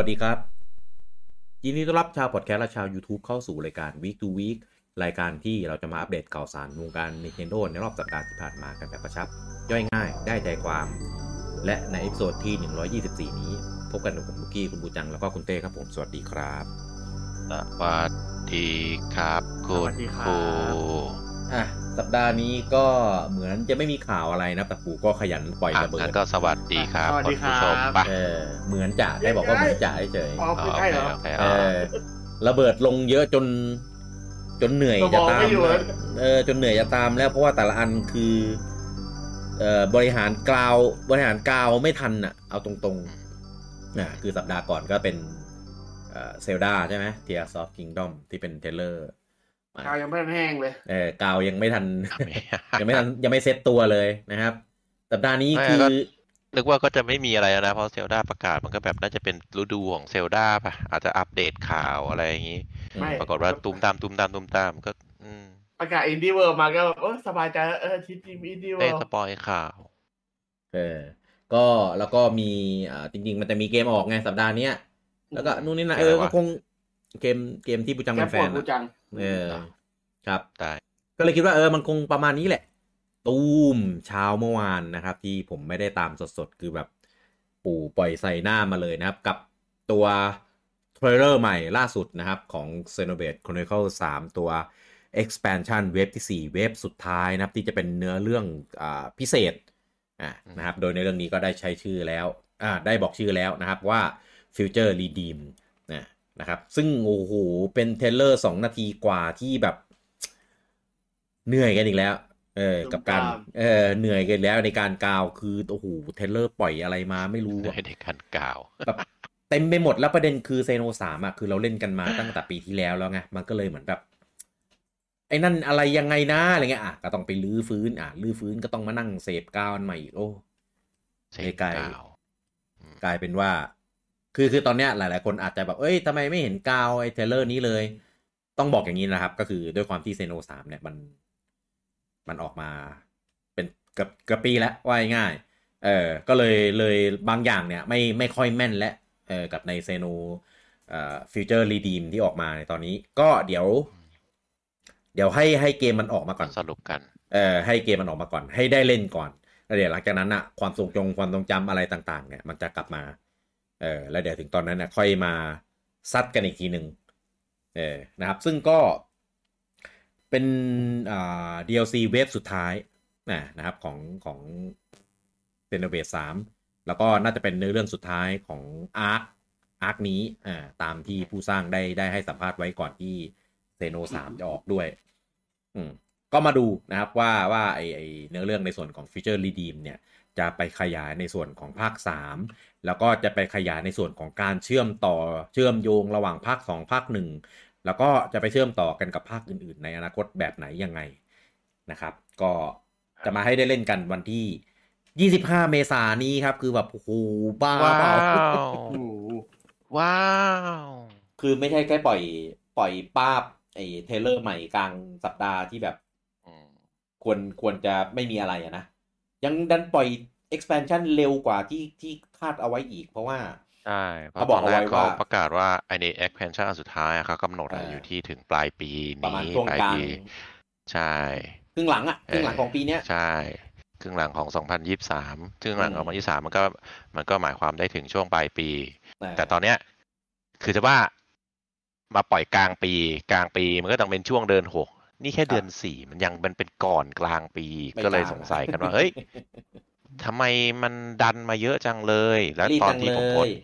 สวัสดีครับ ยินดีต้อนรับชาวพอดแคสต์และชาว YouTube เข้าสู่รายการ Week to Week รายการที่เราจะมาอัปเดตข่าวสารวงการ Nintendo ในรอบสัปดาห์ที่ผ่านมากันแบบกระชับ ย่อยง่ายได้ใจความ และใน episode ที่ 124 นี้ พบกันกับผมลูกี้คุณบูจัง แล้วก็คุณเต้ครับผม สวัสดีครับ สวัสดีครับสวัสดีครับปู อะสัปดาห์นี้ก็เหมือนจะไม่มีข่าวอะไรนะแต่ปู่ก็ขยันปล่อยอะระเบิงั้นก็สวัสดีครับสวัสดีคุณผู้ชมครับปะเออเหมือนจะได้บอกว่าเหมือนจะเฉยอ๋ออ๋อไม่โอใช่เคเหรอโอเคๆเออ๋ออระเบิดลงเยอะจน จนเหนื่อยสมจะองตามไม่อยู่แล้วเออจนเหนื่อยจะตามแล้วเพราะว่าแต่ละอันคือเอ่อบริหารกราวบริหารกาวไม่ทันอะ เอาตรงๆอะคือสัปดาห์ก่อนก็เป็นเอ่อเซลดาใช่ไหมเทียร์ซอฟคิงดอมที่เป็นเทเลอร์ กาวยังไม่แห้งเลยเออกาวยังไม่ทัน ยังไม่ทันยังไม่เซ็ตตัวเลยนะครับสัปดาห์นี้ไม่คือก็นึกว่าก็จะไม่มีอะไรแล้วนะเพราะเซลดาประกาศมันก็แบบน่าจะเป็นฤดูของเซลดาป่ะ อาจจะอัปเดตข่าวอะไรอย่างนี้ไม่ปรากฏว่าตุ้มตามตุ้มตามตุ้มตามก็อืมประกาศอินดี้เวิร์มาก็แบบโอ้สบายใจแล้วเออชิดจิมอินดี้เวิได้ร์สปอยข่าว เออ ก็แล้วก็มีอ่าจริง ๆ มันจะมีเกมออกไงสัปดาห์เนี้ยแล้วก็นู่นนี่นะเออก็คง เกมเกมที่ปูจังแกเป็นแฟปวดนกูอะจังเออ ครับได้ก็เลยคิดว่าเออมันคงประมาณนี้แหละ ตูมเช้าเมื่อวานนะครับ ที่ผมไม่ได้ตามสดๆ คือแบบ ปู่ปล่อยใส่หน้ามาเลยนะครับ กับตัวเทรลเลอร์ใหม่ล่าสุดนะครับ ของ Xenoblade Chronicle 3 ตัว expansion เวฟที่ 4 เวฟสุดท้ายนะครับ ที่จะเป็นเนื้อเรื่องอาพิเศษอะนะครับ โดยในเรื่องนี้ก็ได้ใช้ชื่อแล้วอ่าได้บอกชื่อแล้วนะครับว่า Future Redeem นะนะครับ ซึ่งโอ้โหเป็น trailer 2นาทีกว่าที่แบบ เหนื่อยกันอีกแล้ว เออ กับการ เออเหนื่อยกันแล้วในการกาวคือโอ้โห trailer ปล่อยอะไรมาไม่รู้อะให้ในการกล่าวแบบเต็มไปหมดแล้วประเด็นคือ Xeno สามอะคือเราเล่นกันมาตั้งแต่ปีที่แล้วแล้วไงมันก็เลยเหมือนแบบไอ้นั่นอะไรยังไงนะอะไรเงี้ยอะก็ต้องไปรื้อฟื้น อะรื้อฟื้นก็ต้องมานั่งเสพกาวอันใหม่อีกโอ้เซไม่ไกลกล่าวกลายเป็นว่า คือคือตอนเนี้ยหลาย ๆ คนอาจจะแบบเอ้ยทำไมไม่เห็นกาวไอ้ trailer นี้เลย ต้องบอกอย่างนี้นะครับ ก็คือด้วยความที่ Xeno สามเนี่ยมัน มันออกมาเป็นเกือบเกือบปีแล้วว่าง่ายๆเออก็เลยเลยบางอย่างเนี่ยไม่ไม่ค่อยแม่นและเออกับใน Xeno เอ่อ Future Redeem ที่ออกมาในตอนนี้ ก็เดี๋ยว เดี๋ยวให้ให้เกมมันออกมาก่อนสรุปกันเอ่อให้เกมมันออกมาก่อน ให้ได้เล่นก่อนแล้วเดี๋ยวหลังจากนั้นอะความทรงจงความทรงจำอะไรต่าง ๆ เนี่ยมันจะกลับมา เออแล้วเดี๋ยวถึงตอนนั้นเนี่ยค่อยมาซัดกันอีกทีหนึ่งเออนะครับ ซึ่งก็เป็นอ่า DLC เวฟสุดท้ายนะนะครับของของเซนเบสสามแล้วก็น่าจะเป็นเนื้อเรื่องสุดท้ายของอาร์คอาร์คนี้อ่าตามที่ผู้สร้างได้ได้ให้สัมภาษณ์ไว้ก่อนที่เซโนสามจะออกด้วย อืมก็มาดูนะครับว่าว่าไอไอเนื้อเรื่องในส่วนของ Future Redeem เนี่ย จะไปขยายในส่วนของภาค 3 แล้วก็จะไปขยายในส่วนของการเชื่อมต่อเชื่อมโยงระหว่างภาค 2 ภาค 1 แล้วก็จะไปเชื่อมต่อกันกับภาคอื่นๆ ในอนาคตแบบไหนยังไงนะครับ ก็จะมาให้ได้เล่นกันวันที่ 25 เมษายนนี้ครับ คือแบบโอ้โหบ้าว้าเปล่าวโอ้โหว้าว คือไม่ใช่แค่ปล่อยปล่อยป้าบไอ้เทรลเลอร์ใหม่กลางสัปดาห์ที่แบบอืมควรควรจะไม่มีอะไรอะนะยังดันปล่อย expansion เร็วกว่าที่ที่คาดเอาไว้อีก เพราะว่าใช่เพเขาราะบตออกนเอาแรไว้กเขาว่าประกาศว่าไอใน expansion อันสุดท้ายอะเขากำหนดอะเออออยู่ที่ถึงปลายปีประมาณนี้ช่วงปลายกลางปีใช่ครึ่งหลังอะครึ่งหลังของปีเนี้ยใช่ครึ่งหลังของ 2023ครึ่งหลังอืของม2023 มันก็มันก็หมายความได้ถึงช่วงปลายปีแต่แต่ตอนเนี้ยคือจะว่ามาปล่อยกลางปี กลางปีมันก็ต้องเป็นช่วงเดือนหกนี่แค่เดือนสี่มันยังมันเป็นก่อนกลางปีไม่ก็เลยกลางสงสัยกันว่าเฮ้ย ทำไมมันดันมาเยอะจังเลย แล้วรีบตอนจังที่เลผมโพสต์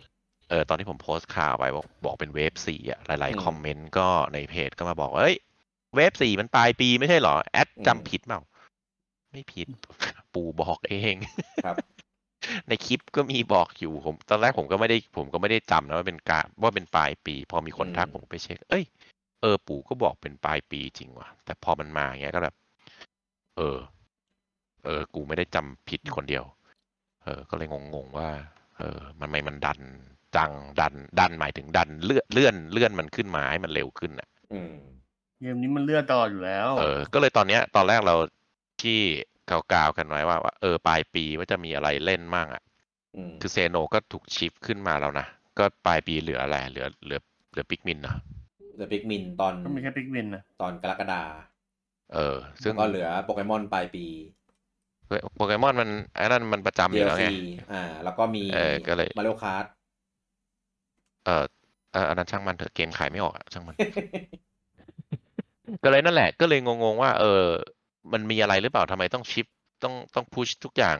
เออตอนที่ผมโพสต์ข่าวไปบอกบอกเป็น wave สี่อะหลายอืมๆคอมเมนต์ก็ในเพจก็มาบอกว่าเอ้ย wave สี่มันปลายปีไม่ใช่เหรอ แอดอืมจำผิดเปล่า ไม่ผิด ปู่บอกเองครับ ในคลิปก็มีบอกอยู่ผม ตอนแรกผมก็ไม่ได้ผมก็ไม่ได้จำนะว่าเป็นการว่าเป็นปลายปี พอมีคนอืมทักผมไปเช็ค เอ้ยเออปู่ก็บอกเป็นปลายปีจริงว่ะแต่พอมันมาอย่างเงี้ยก็แบบ เออ เออ กูไม่ได้จำผิดคนเดียว เออ ก็เลยงงๆว่า เออ มันไม่มันดันจังดัน ดันหมายถึงดันเลื่อนเลื่อนเลื่อนมันขึ้นมาให้มันเร็วขึ้นอะอืมเกมนี้มันเลื่อนตลอดอยู่แล้ว เออ ก็เลยตอนเนี้ย ตอนแรกเราที่กาวๆกันไว้ว่าว่า เออ ปลายปีว่าจะมีอะไรเล่นมั่งอะอืมคือ Xeno ก็ถูก shift ขึ้นมาแล้วนะ ก็ปลายปีเหลืออะไรเหลือเหลือเหลือ Pikmin นะเดอะ Pikmin ตอนก็มีแค่ Pikmin นะตอนกรกฎาเออ ซึ่งแล้วก็เหลือโปเกมอนปลายปี โปเกมอนมันไอ้นั่นมันประจำอยู่แล้วไง DLC อ่า แล้วก็มีเออก็เลย Mario Kartเออเอออันนั้นช่างมันเถอะเกมขายไม่ออกอะช่างมัน ก็เลยนั่นแหละ ก็เลยงงๆว่า เออ มันมีอะไรหรือเปล่าทำไมต้องชิปต้องต้องพุชทุกอย่าง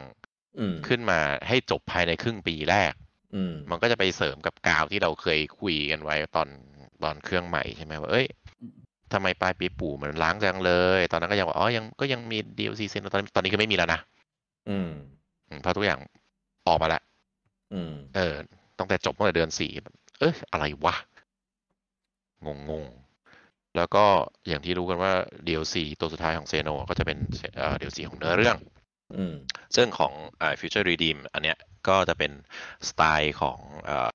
อืมขึ้นมาให้จบภายในครึ่งปีแรกอืมมันก็จะไปเสริมกับกาวที่เราเคยคุยกันไว้ตอนตอนเครื่องใหม่ใช่ไหมว่าเอ้ย ทำไมปลายปีปู่มันล้างจังเลย ตอนนั้นก็ยังว่าอ๋อยังก็ยังมี DLC เซนตอนนี้ตอนนี้ก็ไม่มีแล้วนะอืมอืมเพราะทุกอย่างออกมาแล้วอืม เออตั้งแต่จบตั้งแต่เดือนสี่เอ้ยอะไรวะ งงงๆแล้วก็อย่างที่รู้กันว่า DLC ตัวสุดท้ายของ Xeno ก็จะเป็นเอ่อ DLC ของเนื้อเรื่องอืมซึ่งของเอ่อ Future Redeem อันเนี้ยก็จะเป็นสไตล์ของเอ่อ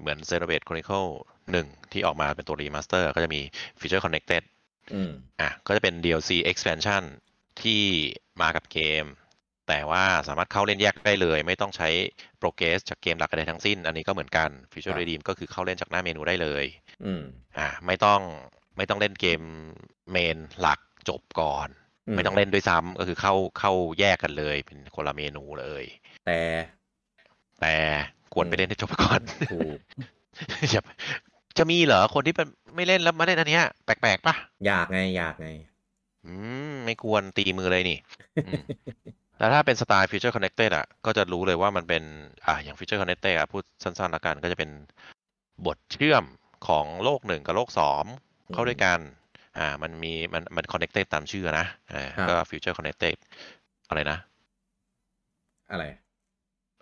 เหมือน Xenoblade Chronicle 1ที่ออกมาเป็นตัวรีมาสเตอร์ก็จะมี Future Connected อืมอะก็จะเป็น DLC expansion ที่มากับเกม แต่ว่าสามารถเข้าเล่นแยกได้เลย ไม่ต้องใช้โปรเกรสจากเกมหลักใดทั้งสิ้น อันนี้ก็เหมือนกัน Future Redeem ก็คือเข้าเล่นจากหน้าเมนูได้เลยอืมอ่าไม่ต้องไม่ต้องเล่นเกมเมนหลักจบก่อนอืมไม่ต้องเล่นด้วยซ้ำก็คือเข้าเข้าแยกกันเลย เป็นคนละเมนูเลย แต่แต่ควรไปเล่นให้จบก่อนถูกอย่า จะมีเหรอคนที่เป็นไม่เล่นแล้วมาเล่นอันเนี้ยแปลกๆปะอยากไงอยากไง อืมไม่ควรตีมือเลยนี่อืมแล้วถ้าเป็นสไตล์ Future Connected อะก็จะรู้เลยว่ามันเป็นอ่าอย่าง Future Connected อะพูดสั้นๆละกันก็จะเป็นบทเชื่อมของโลกหนึ่งกับโลกสองเข้าด้วยกัน อ่า มันมีมันมัน connected ตามชื่อนะอ่าครับก็ Future Connected อะไรนะ อะไร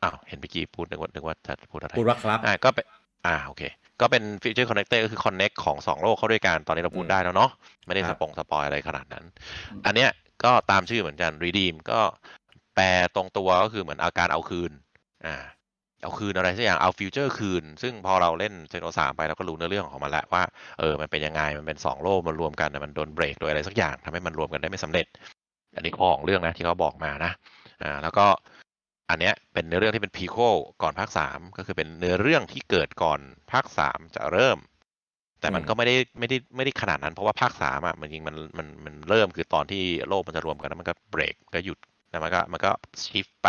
อ้าวเห็นเมื่อกี้พูดนึกว่านึกว่าจะพูดอะไรพูดว่าครับอ่าก็เป็นอ่าโอเค ก็เป็น Future Connected ก็คือ connect ของสองโลกเข้าด้วยกัน ตอนนี้เราพูดอืมได้แล้วเนาะไม่ได้ครับ spoil อะไรขนาดนั้น อันเนี้ยก็ตามชื่อเหมือนกัน redeem ก็แปลตรงตัวก็คือเหมือนอาการเอาคืนอ่าเอาคืนอะไรสักอย่างเอา Future คืน ซึ่งพอเราเล่น Xeno สามไปเราก็รู้เนื้อเรื่องของมันแล้วว่าเออมันเป็นยังไงมันเป็นสองโลกมันรวมกันแต่มันโดนเบรกโดยอะไรสักอย่างทำให้มันรวมกันได้ไม่สำเร็จ อันนี้ข้อของเรื่องนะที่เขาบอกมานะอ่าแล้วก็ อันเนี้ยเป็นเนื้อเรื่องที่เป็นพีโคก่อนภาคสามก็คือเป็นเนื้อเรื่องที่เกิดก่อนภาคสามจะเริ่ม แต่มันอืมก็ไม่ได้ไม่ได้ไม่ได้ขนาดนั้น เพราะว่าภาคสามอะมันจริงมันมันมันเริ่มคือตอนที่โลกมันจะรวมกันแล้วมันก็เบรกก็หยุดแล้วมันก็มันก็ชิฟไป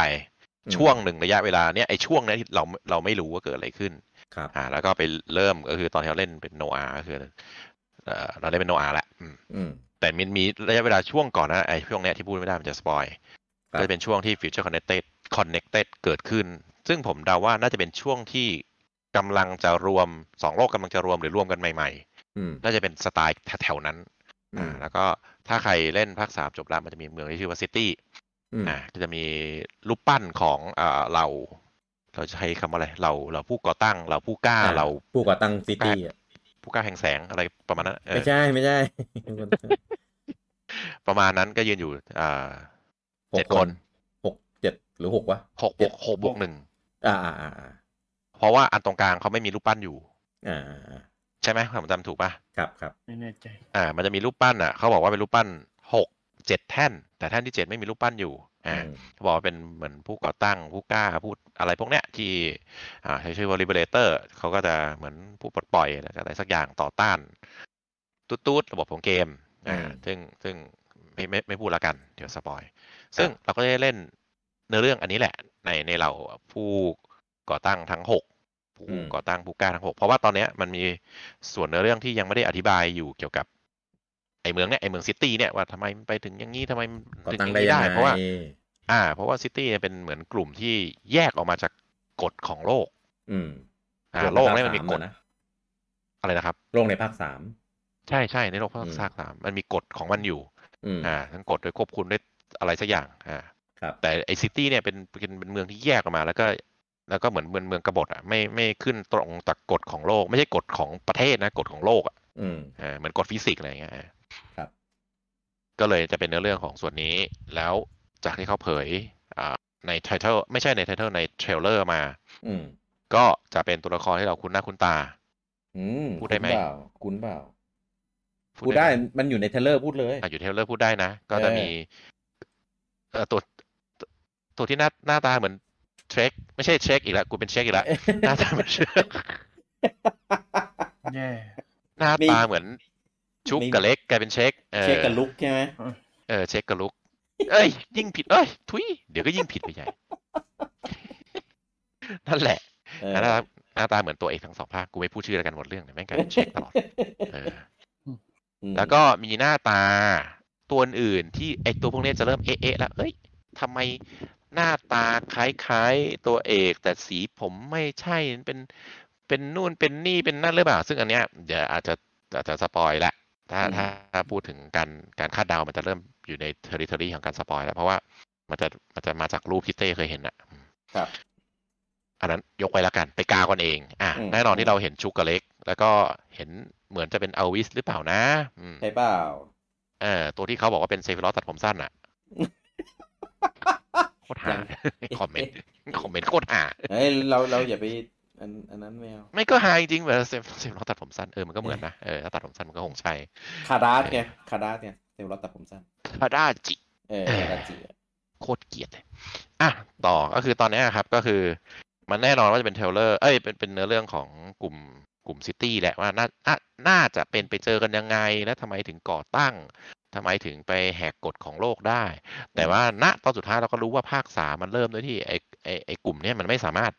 อืมช่วงหนึ่งระยะเวลาเนี้ยไอ้ช่วงเนี้ยที่เราเราไม่รู้ว่าเกิดอะไรขึ้นครับอ่า แล้วก็ไปเริ่มก็คือตอนที่เราเล่นเป็นโนอาก็คือเอ่อเราเล่นเป็นโนอาแหละอืมอืมแต่มันมีระยะเวลาช่วงก่อนนะไอ้ช่วงเนี้ยที่พูดไม่ได้มันจะสปอยครับก็จะเป็นช่วงที่ Future Connected Connected เกิดขึ้น ซึ่งผมเดาว่าน่าจะเป็นช่วงที่กำลังจะรวมสองโลกกำลังจะรวมหรือรวมกันใหม่อืมๆน่าจะเป็นสไตล์แถวๆนั้นอือ่ามแล้วก็ถ้าใครเล่นภาคสามจบแล้วมันจะมีเมืองที่ชื่อว่าซิตี้อืมอ่าก็จะมีรูปปั้นของอ่าเราเราจะใช้คำว่าอะไรเราเราผู้ก่อตั้งเราผู้กล้าอ่าเราผู้ก่อตั้งซิตี้อะผู้กล้าแห่งแสงอะไรประมาณนั้นเออไม่ใช่ไม่ใช่ประมาณนั้นก็ยืนอยู่อ่าหเจ็กดคคนนหก เจ็ดหรือหกวะหกบวกหกบวกหนึ่งอ่าอ่าอ่าอ่าเพราะว่าอันตรงกลางเขาไม่มีรูปปั้นอยู่ อ่าอ่าอ่าใช่ไหมผมจำถูกปะครับครับไม่แน่ใจ อ่า มันจะมีรูปปั้นอะเขาบอกว่าเป็นรูปปั้นหกเจ็ดแท่น แต่แท่นที่เจ็ดไม่มีรูปปั้นอยู่อ่าอืมเขาบอกว่าเป็นเหมือนผู้ก่อตั้งผู้กล้าผู้อะไรพวกเนี้ยที่อ่าใช้ชื่อว่า liberator เขาก็จะเหมือนผู้ปลดปล่อยอะไรสักอย่างต่อต้านตุ๊ดๆระบบของเกมอ่าซึ่งซึ่งไม่ไม่ไม่พูดละกัน เดี๋ยว spoil ซึ่งเราก็จะได้เล่น เนื้อเรื่องอันนี้แหละ ในในเราผู้ก่อตั้งทั้งหกผู้อืมก่อตั้งผู้กล้าทั้งหกเพราะว่าตอนเนี้ยมันมีส่วนเนื้อเรื่องที่ยังไม่ได้อธิบายอยู่เกี่ยวกับ ไอ้เมืองเนี้ยไอ้เมือง City เนี่ยว่าทำไมมันไปถึงอย่างนี้ทำไมมันก่อถึงตั้องย่างได้นี้ยังได้ไงเพราะว่า อ่า เพราะว่า City เนี่ยเป็นเหมือนกลุ่มที่แยกออกมาจากกฎของโลก อืม อ่าในโลกภาคเนี่ยมันมีสามกฎอะนะอะไรนะครับ โลกในภาคสามใช่ใช่ในโลกภาคอืมภาคสามมันมีกฎของมันอยู่อืมอ่า ทั้งกฎโดยควบคุมด้วยอะไรสักอย่าง อ่าครับ แต่ไอ้ City เนี่ยเป็นเป็นเป็นเมืองที่แยกออกมา แล้วก็ แล้วก็เหมือนเมืองเมืองกบฏอะไม่ไม่ขึ้นตรงจากกฎของโลก ไม่ใช่กฎของประเทศนะกฎของโลกอะอืมอ่าเหมือนกฎฟิสิกส์อะไรอย่างเงี้ยครับ ก็เลยจะเป็นเนื้อเรื่องของส่วนนี้ แล้วจากที่เขาเผยอ่าใน title ไม่ใช่ใน title ใน trailer มา อืมก็จะเป็นตัวละครที่เราคุ้นหน้าคุ้นตาอืมพูดได้ไหมคุ้นเปล่าคุ้นเปล่าพูดได้มันอยู่ใน trailer พูดเลยอะอยู่ trailer พูดได้นะ ก็จะเออมีเอ่อตัว ตัวตัวที่หน้าหน้าตาเหมือนเทรคไม่ใช่เช็คอีกแล้วกูเป็นเช็คอีกแล้วหน้าตาเหมือนเช็คแย่หน้านี่ตาเหมือน ชุบนี่กับเล็กกลายเป็นเช็คออเช็คกับลุกใช่ไหมเออเช็คกับลุก เอ้ย ยิ่งผิดเอ้ยทุยเดี๋ยวก็ยิ่งผิดไปใหญ่นั่นแหละเออหน้าตาหน้าตาเหมือนตัวเอกทั้งสองภาคกูไม่พูดชื่อแล้วกันหมดเรื่องเนี่ยแม่งกลายเป็นเช็คตลอดเอออืมแล้วก็มีหน้าตาตัวอื่นที่ไอตัวพวกเนี้ยจะเริ่มเอ๊ะเอ๊ะแล้วเอ้ยทำไม หน้าตาคล้ายๆตัวเอก แต่สีผมไม่ใช่เป็นเป็นนู่นเป็นนี่เป็นนั่นหรือเปล่า ซึ่งอันเนี้ยเดี๋ยวอาจจะอาจจะ spoil ละถ้าถ้าถ้าพูดถึงการการคาดเดามันจะเริ่มอยู่ใน territory ของการ spoil แล้วเพราะว่ามันจะมันจะมาจากรูปที่เต้เคยเห็นอะครับอันนั้นยกไว้แล้วกันไปกาวกันเอง อะอืมแน่นอนที่เราเห็น Shulk กับ Rex แล้วก็เห็นเหมือนจะเป็นอวิสหรือเปล่านะอืมใช่เปล่าเออตัวที่เขาบอกว่าเป็น Sephiroth ตัดผมสั้นอะโคตรฮาคอมเมนต์คอมเมนต์โคตรฮาเฮ้ยเราเราอย่าไปอันอันนั้นไม่เอาไม่ก็ฮาจริงๆเหมือนเซฟ Sephiroth ตัดผมสั้นเออมันก็เหมือนนะเออถ้าตัดผมสั้นมันก็คงใช่ Kadaj ไง Kadaj ไงเซลล์ตัดผมสั้น Kadaj เออ Kadaj อะโคตรเกลียดเลยอะต่อก็คือตอนเนี้ยครับก็คือ มันแน่นอนว่าจะเป็น trailer เอ้ยเป็นเป็นเนื้อเรื่องของกลุ่ม กลุ่ม City แหละว่าน่าน่าน่าจะเป็นไปเจอกันยังไง และทำไมถึงก่อตั้งทำไมถึงไปแหกกฎของโลกได้ แต่ว่าณตอนสุดท้ายเราก็รู้ว่าภาคสามมันเริ่มด้วยที่ไอไอไอกลุ่มเนี้ยมันไม่สามารถ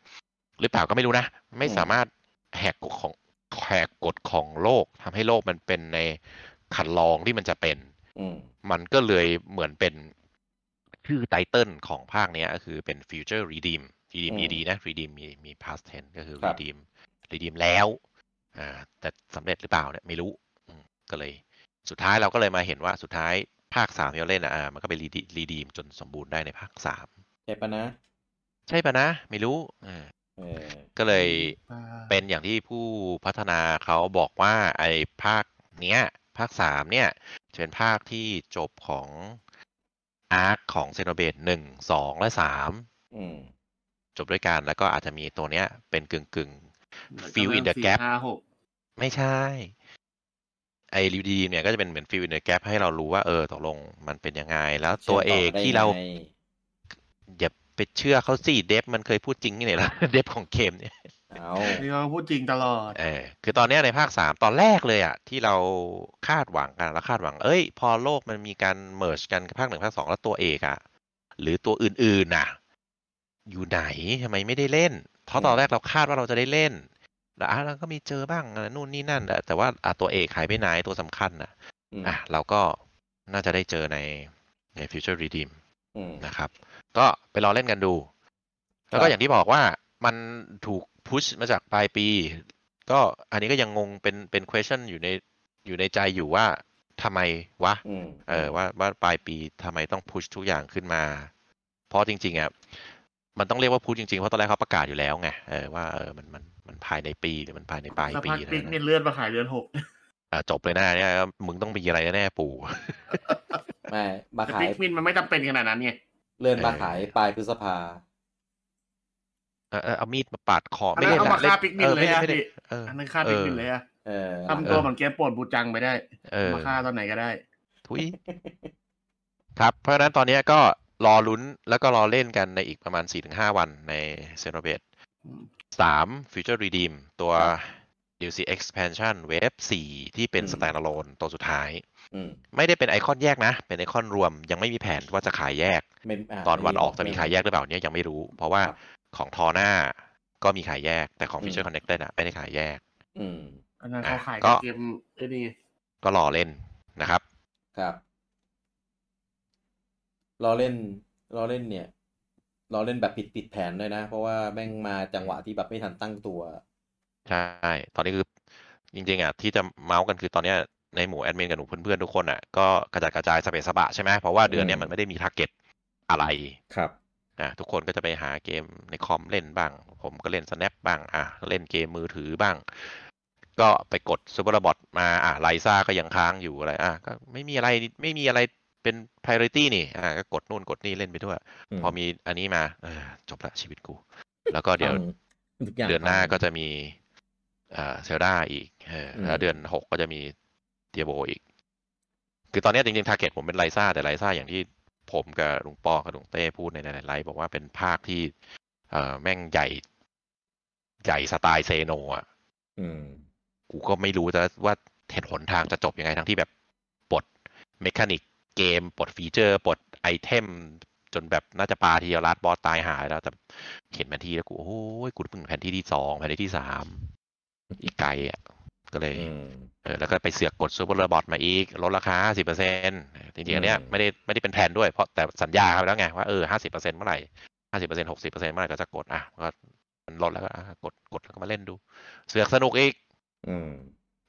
หรือเปล่าก็ไม่รู้นะ ไม่สามารถแหกกฎของแหกกฎของโลกทำให้โลกมันเป็นในคันลองที่มันจะเป็นอืมมันก็เลยเหมือนเป็นชื่อไตเติลของภาคเนี้ยก็คือเป็น Future Redeem Redeem อืม ED นะ Redeem มีมี past tense ก็คือครับ Redeem Redeem แล้วอ่า แต่สำเร็จหรือเปล่าเนี่ยไม่รู้อืมก็เลย สุดท้ายเราก็เลยมาเห็นว่าสุดท้ายภาคสามที่เราเล่นอะอ่ามันก็ไป Rede- Redeem จนสมบูรณ์ได้ในภาคสามใช่ปะนะ ใช่ปะนะ ไม่รู้อ่าเออก็เลยอ่าเป็นอย่างที่ผู้พัฒนาเขาบอกว่าไอ้ภาคเนี้ย ภาคสามเนี่ยจะเป็นภาคที่จบของอาร์คของเซโนเบตหนึ่งสองและสามอืมจบด้วยกันแล้วก็อาจจะมีตัวเนี้ยเป็นกึ่งกึ่ง Fill in the gap สี่ห้าหก ไม่ใช่ไอ้ Redeem เนี่ยก็จะเป็นเหมือน fill in the gap ให้เรารู้ว่าเออตกลงมันเป็นยังไง แล้วตัวเอกชื่มต่ได้ที่เราไงอย่าไปเชื่อเขาสิ dev มันเคยพูดจริงนี่ไหนล่ะ dev ของเกมเนี่ยเอานี่เขาพูดจริงตลอดเออคือตอนเนี้ยในภาคสามตอนแรกเลยอะที่เราคาดหวังกันแล้วคาดหวัง เอ้ย พอโลกมันมีการ merge กันกับภาคหนึ่งภาคสองแล้วตัวเอกอะหรือตัวอื่นๆน่ะ อยู่ไหนทำไมไม่ได้เล่นเพราะตอนแรกเราคาดว่าเราจะได้เล่น แล้วอะเราก็มีเจอบ้างอะไรนู่นนี่นั่นแต่แต่ว่าอะตัวเอกหายไปไหนตัวสำคัญน่ะอืมอะเราก็น่าจะได้เจอในใน Future Redeem อืมนะครับ ก็ไปรอเล่นกันดู แล้วคก็รับอย่างที่บอกว่ามันถูกพุชมาจากปลายปี ก็อันนี้ก็ยังงงเป็นเป็น question อยู่ในอยู่ในใจอยู่ว่าทำไมวะอืมเออว่าว่าปลายปีทำไมต้องพุชทุกอย่างขึ้นมา เพราะจริง ๆอะ มันต้องเรียกว่าพุชจริงๆ เพราะตอนแรกเขาประกาศอยู่แล้วไงเออว่าเออมันมันมันภายในปีหรือมันภายในปลายสักปีพักอะไรปิ๊กนะเนี่ยเลื่อนมาขายเดือนหกอะจบเลยนะเนี่ยมึงต้องมีอะไรแน่ๆปู่ไม่มาแต่ขายปิ๊กมินมันไม่จำเป็นขนาดนั้นไงเลื่อนมาเออขายปลายพฤษภาเออเออเอามีดมาปาดคออันไม่นั้นได้เอามาเล่นฆ่าปิ๊กมินออเลยไม่ได้อะไม่ได้พี่เอออันนั้นฆ่าปิ๊กมินเลยอะเออทำตัวเหมือนเกมโปรดบูจังไปได้เออมาฆ่าตอนไหนก็ได้ทุยครับเพราะฉะนั้นตอนนี้ก็ รอลุ้นแล้วก็รอเล่นกันในอีกประมาณ 4-5 วันใน x e n o b a t อืม3 Future Redeem ตัว DLC Expansion Wave 4 ที่เป็นอืม standalone ตัวสุดท้ายอืมไม่ได้เป็นไอคอนแยกนะ เป็นไอคอนรวมยังไม่มีแผนว่าจะขายแยกไม่าตอนวันออกไจะมีขายแยกหรือเปล่าเนี่ยยังไม่รู้ เพราะว่าครับของทอหน้าก็มีขายแยก แต่ของอืม Future Connected อะไม่ได้ขายแยกอืมอันนั้นเขาขายก็เกมไอ้นี่ก็รอเล่นนะครับ ครับ รอเล่นรอเล่นเนี่ยรอเล่นแบบผิดผิดแผนด้วยนะ เพราะว่าแม่งมาจังหวะที่แบบไม่ทันตั้งตัว ใช่ ตอนนี้คือ จริง ๆอะที่จะเมาส์กันคือตอนเนี้ยในหมู่แอดมินกับหนูเพื่อนๆทุกคนอะก็กระจัดกระจายสเปซสบะใช่ไหมเพราะว่าเดือนเนี้ยอืมมันไม่ได้มีทาร์เก็ตอะไรครับนะทุกคนก็จะไปหาเกมในคอมเล่นบ้าง ผมก็เล่น snap บ้างอะเล่นเกมมือถือบ้าง ก็ไปกดซูเปอร์บอทมาอะไลซ่าก็ยังค้างอยู่อะไรอะก็ไม่มีอะไรไม่มีอะไร เป็น priority นี่อะก็กดนู่นกดนี่เล่นไปด้วยอืมพอมีอันนี้มาเออจบละชีวิตกู แล้วก็เดี๋ยวฟังทุกอย่างเดือนหน้าฟังก็จะมีเอ่อเซลดาอีกเอออืมแล้วเดือนหกก็จะมีเทียโบอีก คือตอนเนี้ยจริงๆ target ผมเป็น Ryza แต่ Ryza อย่างที่ผมกับลุงปอกับลุงเต้พูดในหลายๆไลฟ์บอกว่าเป็นภาคที่ เอ่อแม่งใหญ่ ใหญ่สไตล์ Xeno อะอืมกูก็ไม่รู้จะว่าเหตุผลทางจะจบยังไงทั้งที่แบบปลด mechanic เกม ปลดฟีเจอร์ ปลดไอเทม จนแบบน่าจะปาทีเดียว last boss ตายหายแล้วแต่เห็นแผนที่แล้วกู โอ้ยกูเพิ่งแผนที่ที่สองแผนที่ที่สามอีกไกลอะก็เลยอืมเออแล้วก็ไปเสือกกดซูเปอร์ระบอทมาอีก ลดราคา50%จริงๆอันเนี้ยอืมไม่ได้ไม่ได้เป็นแผนด้วยเพราะแต่สัญญาครับแล้วไงว่าเออ50%เมื่อไหร่50% 60%เมื่อไหร่ก็จะกดอะก็มันลดแล้วก็อะกดกดแล้วก็มาเล่นดู เสือกสนุกอีก อืม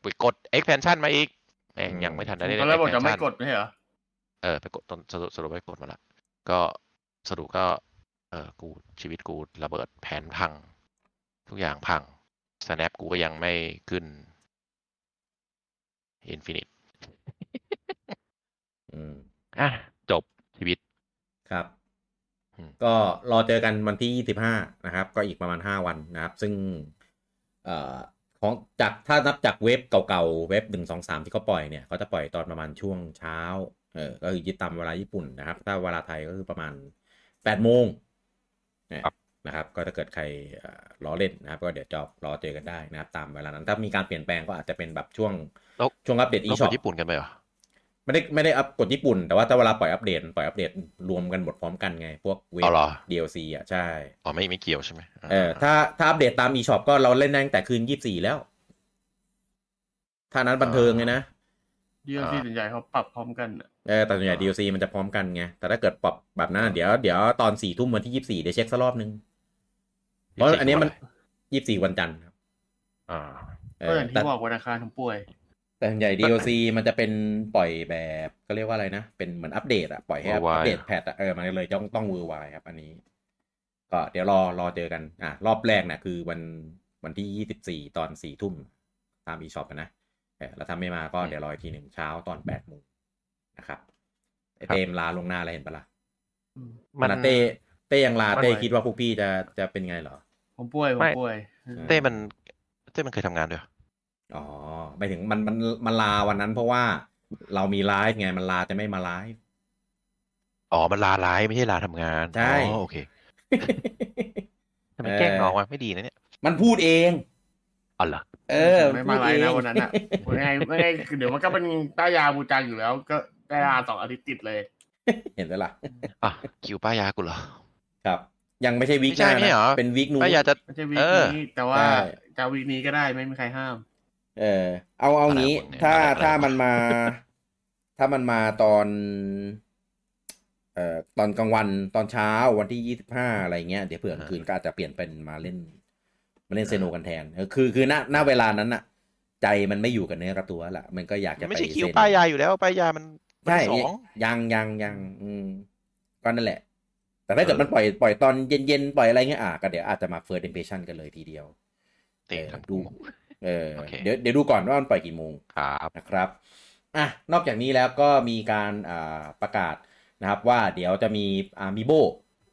ไปกด expansion มาอีกแม่งอืมยังไม่ทันได้เล่นตอนแรกบอกจะไม่ expansion กดไม่ใช่เหรอ เออไปกดตอนสรุปสรุปไปกดมาละก็สรุปก็ เออกูชีวิตกูระเบิดแผนพัง ทุกอย่างพัง snap กูก็ยังไม่ขึ้น infinite อืมอะจบชีวิตครับอืมก็รอเจอกันวันที่ 25 นะครับ ก็อีกประมาณ 5 วันนะครับ ซึ่งเอ่อของจากถ้านับจากเว็บเก่าๆ เว็บ 1 2 3 ที่เขาปล่อยเนี่ยเขาจะปล่อยตอนประมาณช่วงเช้า เออก็คือยึดตามเวลาญี่ปุ่นนะครับ ถ้าเวลาไทยก็คือประมาณ8โมงเนี่ยครับนะครับ ก็ถ้าเกิดใครเอ่อล้อเล่นนะครับ ก็เดี๋ยวจะรอเจอกันได้นะครับ ตามเวลานั้น ถ้ามีการเปลี่ยนแปลงก็อาจจะเป็นแบบช่วงแล้วช่วงอัปเดตอีเราช็ไปอปญี่ปุ่นกันไหมเหรอไม่ได้ไม่ได้อัปกดญี่ปุ่น แต่ว่าถ้าเวลาปล่อยอัปเดตปล่อยอัปเดตรวมกันหมดพร้อมกันไง พวกเวเอาฟเหรอ DLC อะใช่อ๋อไม่ไม่เกี่ยวใช่ไหมเออถ้าถ้าอัปเดตตาม eShop ก็เราเล่นได้ตั้งแต่คืน24แล้วถ้านั้นบันเทิงเลยนะดีลซีส่วนใหญ่เขาปรับพร้อมกันอะ เออแต่ส่วนใหญ่ DLC มันจะพร้อมกันไง แต่ถ้าเกิดปรับแบบนั้นอะเดี๋ยวเดี๋ยวตอนสี่ทุ่มวันที่24เดี๋ยวเช็คสักรอบนึง เพราะอันนี้มัน24วันจันทร์ครับ อ่าเอก็ออย่างแต่ที่บอกวันอังคารผมป่วย แต่ส่วนใหญ่ DLC มันจะเป็นปล่อยแบบก็เรียกว่าอะไรนะ เป็นเหมือนอัปเดตอะปล่อยให้อัป Worldwide เดตแพทอะเออมันเลยต้องต้องเวอร์ไวครับ อันนี้ ก็เดี๋ยวรอรอเจอกัน อะ รอบแรกนะคือวันวันที่24ตอน4ทุ่มตาม eShop อะนะเออแล้วถ้าไม่มาก็เดี๋ยวรออีกทีหนึ่งเช้าตอน8โมง นะครับไอเต้มลาลวงหน้าอะไรเห็นปะล่ะมันขณะเต้เต้ยังลาไม่เต้ไหวคิดว่าพวกพี่จะจะเป็นไงเหรอ ผมป่วยผไม่มป่วย เต้มันเต้มันเคยทำงานด้วยเหรออ๋อไปถึงมันมันมันลาวันนั้นเพราะว่าเรามีไลฟ์ไงมันลาจะไม่มาไลฟ์อ๋อ มันลาไลฟ์ไม่ใช่ลาทำงานใช่อ๋อโอเคทำไมแกล้งน้องวะไม่ดีนะเนี่ย มันพูดเองอ๋อเหรอเออไม่มาไลฟ์นะวันนั้นอะไม่ไงไม่ไงคือเดี๋ยวมันก็เป็นต้ายาบูจังอยู่แล้ว ก็ ต้ายาสองอาทิตย์ติดเลย เห็นแล้วล่ะอะคิวป้ายากูเหรอ ครับ ยังไม่ใช่วีคไม่หใช่น้าไม่นะเหรอเป็นวีคนู้นป้ายาจะไม่ใช่วีคเออนี้แต่ว่าใช่จะวีคนี้ก็ได้ไม่มีใครห้าม เออ เอาเอางี้อนาคตเนี่ยถ้าอนาคตถ้ามันมา ถ้ามันมาตอน เอ่อตอนกลางวันตอนเช้าวันที่ยี่สิบห้าอะไรเงี้ยเดี๋ยวเผื่อกลางคืนก็อาจจะเปลี่ยนเป็นมาเล่น มาเล่นเซโนกันแทนเออคือคือณณเวลานั้นอะใจมันไม่อยู่กับเนื้อกับตัวละมันก็อยากจะไม่ไปใช่คิว Xeno ป้ายาอยู่แล้วป้ายามัน ใช่วันที่สองยังยังยังอืมก็นั่นแหละ แต่ถ้าเกิดเออมันปล่อยปล่อยตอนเย็นๆ ปล่อยอะไรเงี้ยอะก็เดี๋ยวอาจจะมา first impression กันเลยทีเดียวเตะเออทำดูกูเออโอเคเดี๋ยวเดี๋ยวดูก่อนว่ามันปล่อยกี่โมงครับนะครับอะนอกจากนี้แล้วก็มีการอ่าประกาศนะครับว่าเดี๋ยวจะมี amiibo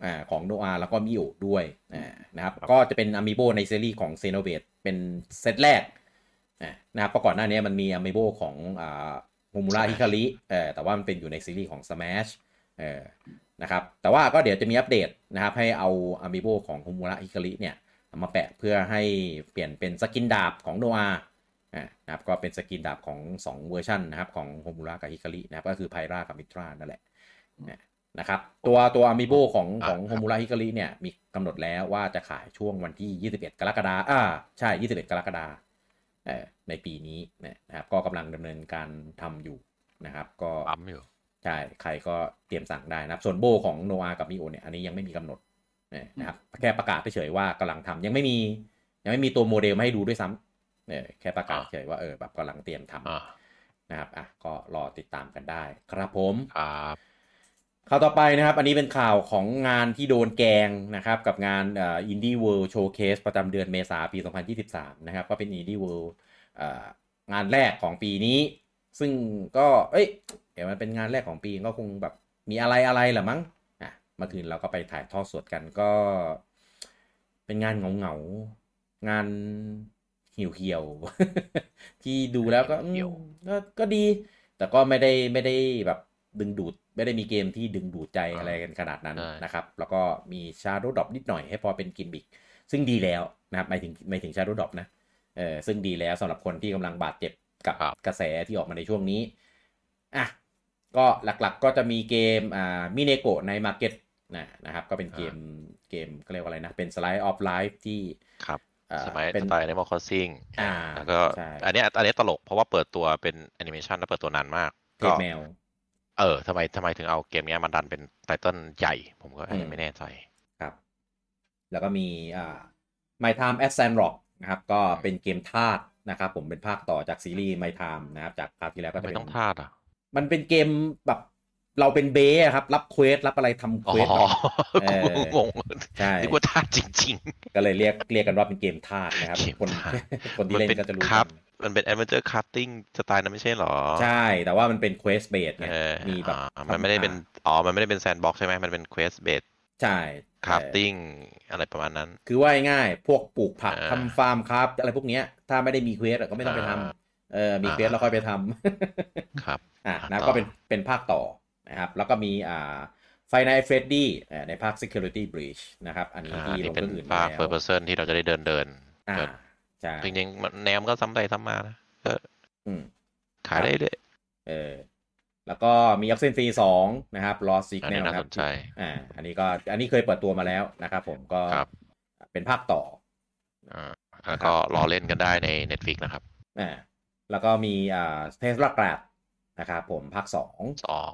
อ่าของโนอาแล้วก็มิโอด้วยอ่านะครับ ก็จะเป็น amiibo ในซีรีส์ของ Xenoblade เป็นเซตแรกอ่านะครับเพราะก่อนหน้านี้มันมี amiibo ของอ่า โฮมูระฮิคาริเออแต่ว่ามันเป็นอยู่ในซีรีส์ของ Smash เออนะครับแต่ว่าก็เดี๋ยวจะมีอัปเดตนะครับ ให้เอา amiibo ของโฮมูระฮิคาริเนี่ยเอามาแปะเพื่อให้เปลี่ยนเป็น skin ดาบของโนอาอ่านะครับก็เป็น skin ดาบของ 2 เวอร์ชันนะครับของโฮมูระกับฮิคารินะครับก็คือไพรากับมิตรานั่นแหละนะนะครับตัวตัวอามิโบของของโฮมูระฮิคาริเนี่ยมีกำหนดแล้วว่าจะขายช่วงวันที่ 21 กรกฎาอ่าใช่ 21 กรกฎาเอ่อ ในปีนี้เนี่ยนะครับก็กำลังดำเนินการทำอยู่นะครับ ก็ปั๊มอยู่ใช่ใครก็เตรียมสั่งได้นะครับ ส่วนโบของโนอากับมิโอเนี่ยอันนี้ยังไม่มีกำหนดเนี่ยนะครับแค่ประกาศเฉยๆว่ากำลังทำยังไม่มี ยังไม่มีตัวโมเดลมาให้ดูด้วยซ้ำเนี่ยแค่ประกาศอ่าเฉยว่าเออแบบกำลังเตรียมทำอ่านะครับอะก็รอติดตามกันได้ ครับผมครับข่าวต่อไปนะครับ อันนี้เป็นข่าวของงานที่โดนแกงนะครับ กับงานเอ่อ Indie World Showcase ประจำเดือนเมษาปี 2023 นะครับ ก็เป็น Indie World เอ่อ งานแรกของปีนี้ ซึ่งก็ เอ้ย เดี๋ยวมันเป็นงานแรกของปีก็คงแบบมีอะไรอะไรแหละมั้งอะเมื่อคืนเราก็ไปถ่ายทอดสดกันก็ เป็นงานเงาเงาๆงานเหี่ยวเหี่ยวๆที่ดูแล้วก็อืมเหี่ยวก็ก็ดี แต่ก็ไม่ได้ไม่ได้แบบดึงดูดไม่ได้มีเกมที่ดึงดูดใจอะไรกันขนาดนั้นใช่นะครับ แล้วก็มี shadow drop นิดหน่อยให้พอเป็นกิมบิก ซึ่งดีแล้วนะครับหมายถึงหมายถึง shadow drop นะ เออซึ่งดีแล้วสำหรับคนที่กำลังบาดเจ็บกับครับกระแสที่ออกมาในช่วงนี้อะก็หลักๆก็จะมีเกมอ่า Mineko's Night Market นะนะครับ ก็เป็นเกมเกมก็เรียกว่าอะไรนะ เป็น slice of life ที่ครับอ่าสมัยเป็นสไตล์ Animal Crossing อ่าแล้วก็ใช่อันเนี้ยอันเนี้ยตลกเพราะว่าเปิดตัวเป็นแอนิเมชันแล้วเปิดตัวนานมากเทก็พแมว เออทำไมทำไมถึงเอาเกมเนี้ยมาดันเป็น title ใหญ่ ผมก็อันอืนี้มไม่แน่ใจครับ แล้วก็มีอ่า My Time at Sandrock นะครับ ก็เป็นเกมทาสนะครับ ผมเป็นภาคต่อจากซีรีส์ My Time นะครับ จากภาคที่แล้วก็จะไม่เป็นต้องทาสอะ มันเป็นเกมแบบเราเป็น base อะครับ รับ quest รับอะไรทำอ๋เควอสแบบเออกูงงใช่นึกว่าทาสจริงก็เลยเรียกเรียกกันว่าเป็นเกมทาสนะครับเกมคนทาสคนๆที่เล่นก็จะรู้ครับกันมันเป็น Adventure Crafting สไตล์นั้นไม่ใช่เหรอ ใช่ แต่ว่ามันเป็น quest based ไงเออมีแบบอ่ามันไม่ได้เป็นอ๋อมันไม่ได้เป็น sandbox ใช่ไหมมันเป็น Quest based ใช่ crafting อะไรประมาณนั้น คือว่าง่ายๆพวกปลูกผักอ่าทำฟาร์มครับอะไรพวกเนี้ย ถ้าไม่ได้มี quest อะก็ไม่ต้องไปทำอ่าเออมีเควสอ่าแล้วค่อยไปทำครับอะอะนะต่อก็เป็นเป็นภาคต่อนะครับ แล้วก็มีอ่าไฟน a l Freddy อ่าในภาค Security Breach นะครับ อันนี้อ่าที่ลนี่งเป็นเรื่องอื่นภาคแล้ว first person ที่เราจะได้เดินเดินอ่าเดินใช่จริงๆมันแนวมันก็ซ้ำไปซ้ำมานะก็อืมขายได้เลยเออ แล้วก็มี Oxenfree 2นะครับ Lost อันนี้ Signal น่าครัสบนใจอ่าอันนี้ก็อันนี้เคยเปิดตัวมาแล้วนะครับผมก็ครับเป็นภาคต่ออ่าแล้วก็รอเล่นกันได้ใน Netflix นะครับอ่าแล้วก็มีอ่าเทสลากราดนะครับผมภาค2สอง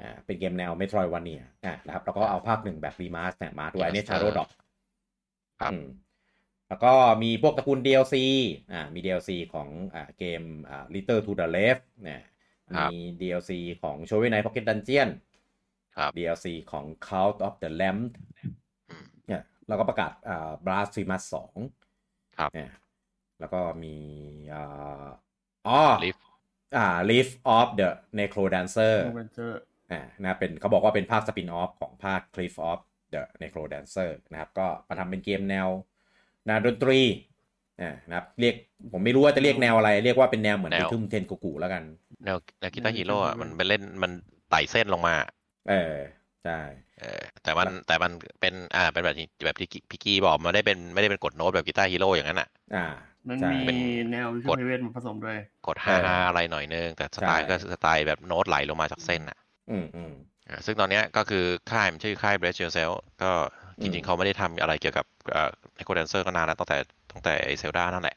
อ่าเป็นเกมแนว Metroidvania อ่านะครับแล้วก็เอาภาคหนึ่งแบบรีมาสเนี่ยมาด้วยอันนี้ Remaster Shadow Drop ครับอืมแล้วก็มีพวกตระกูล DLC อ่ามี DLC ของอ่าเกมอ่า Little to the Left เนี่ยครับ มี DLC ของ Shovel Knight Pocket Dungeon ครับ DLC ของ Cult of the Lamb อืมเนี่ยแล้วก็ประกาศอ่า Blasphemous 2ครับเนี่ยแล้วก็มีอ่าอ๋อ Rift อ่า Rift of the NecroDancer โอเวนเจอร์อ่านะเป็นเขาบอกว่าเป็นภาค spin-off ของภาค Crypt of the NecroDancer นะครับ ก็มาทำเป็นเกมแนวแนวดนตรี อ่านะครับเรียกผมไม่รู้ว่าจะเรียกแนวอะไร เรียกว่าเป็นแนวเหมือนแนว Rhythm Tengoku แล้วกัน แนวแนว Guitar Hero อะมันไปเล่นมันไต่เส้นลงมา เออใช่เออแต่มันแต่มันเป็นอ่าเป็นแบบที่แบบที่พี่กี้บอกมันไม่ได้เป็นไม่ได้เป็นกดโน้ตแบบกีตาร์ฮีโร่อย่างนั้นอะ อ่า มันใช่มีเป็นแนววิกชดวลเวทมาผสมด้วย กดเอฮาออะไรหน่อยนึง แต่สไตล์ใช่ก็สไตล์แบบโน้ตไหลลงมาจากเส้นอะ อืมอืมอ่าซึ่งตอนเนี้ยก็คือค่ายมันชื่อค่าย Brace Yourself ก็จอืริงมๆเขาไม่ได้ทำอะไรเกี่ยวกับเอ่อ Echo Dancer ก็นานแล้วตั้งแต่ ตั้งแต่ไอเซลดานั่นแหละ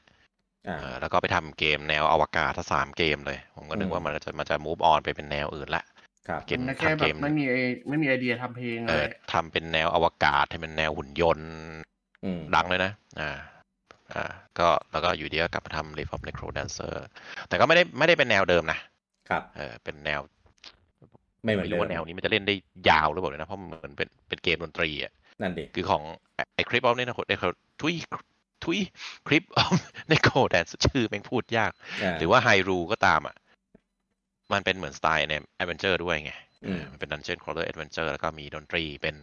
อ่าเออแล้วก็ไปทำเกมแนวอวกาศทั้งสามเกมเลย ผมก็นึอืกมว่ามันจะมันจะ move on ไปเป็นแนวอื่นละครับเกมมันแค่ทำแบเกบมไม่มีไอไม่มีไอเดียทำเพลงเอเลอยทำเป็นแนวอวกาศให้เป็นแนวหุ่นยนต์อืมดังเลยนะ อ่า อ่า ก็แล้วก็อยู่ดีก็กลับมาทำ Live of Necro Dancer แต่ก็ไม่ได้ไม่ได้เป็นแนวเดิมนะ ครับ เออเป็นแนว ไม่เหมือนไม่เดิรู้มว่าแนวนี้มันจะเล่นได้ยาวหรือเปล่าเลยนะเพราะมันเหมือนเป็นเป็นเกมดนตรีอะนั่นดิคือของไอคลิปออฟเนี่ยนะคนไอเขาทุย ทุยคลิปออฟในโคแดนชื่อแม่งพูดยาก หรือว่า Hyrule ก็ตามอะ มันเป็นเหมือนสไตล์ใน adventure ด้วยไงอืมมันเป็น dungeon crawler adventure แล้วก็มีดนตรีเป็น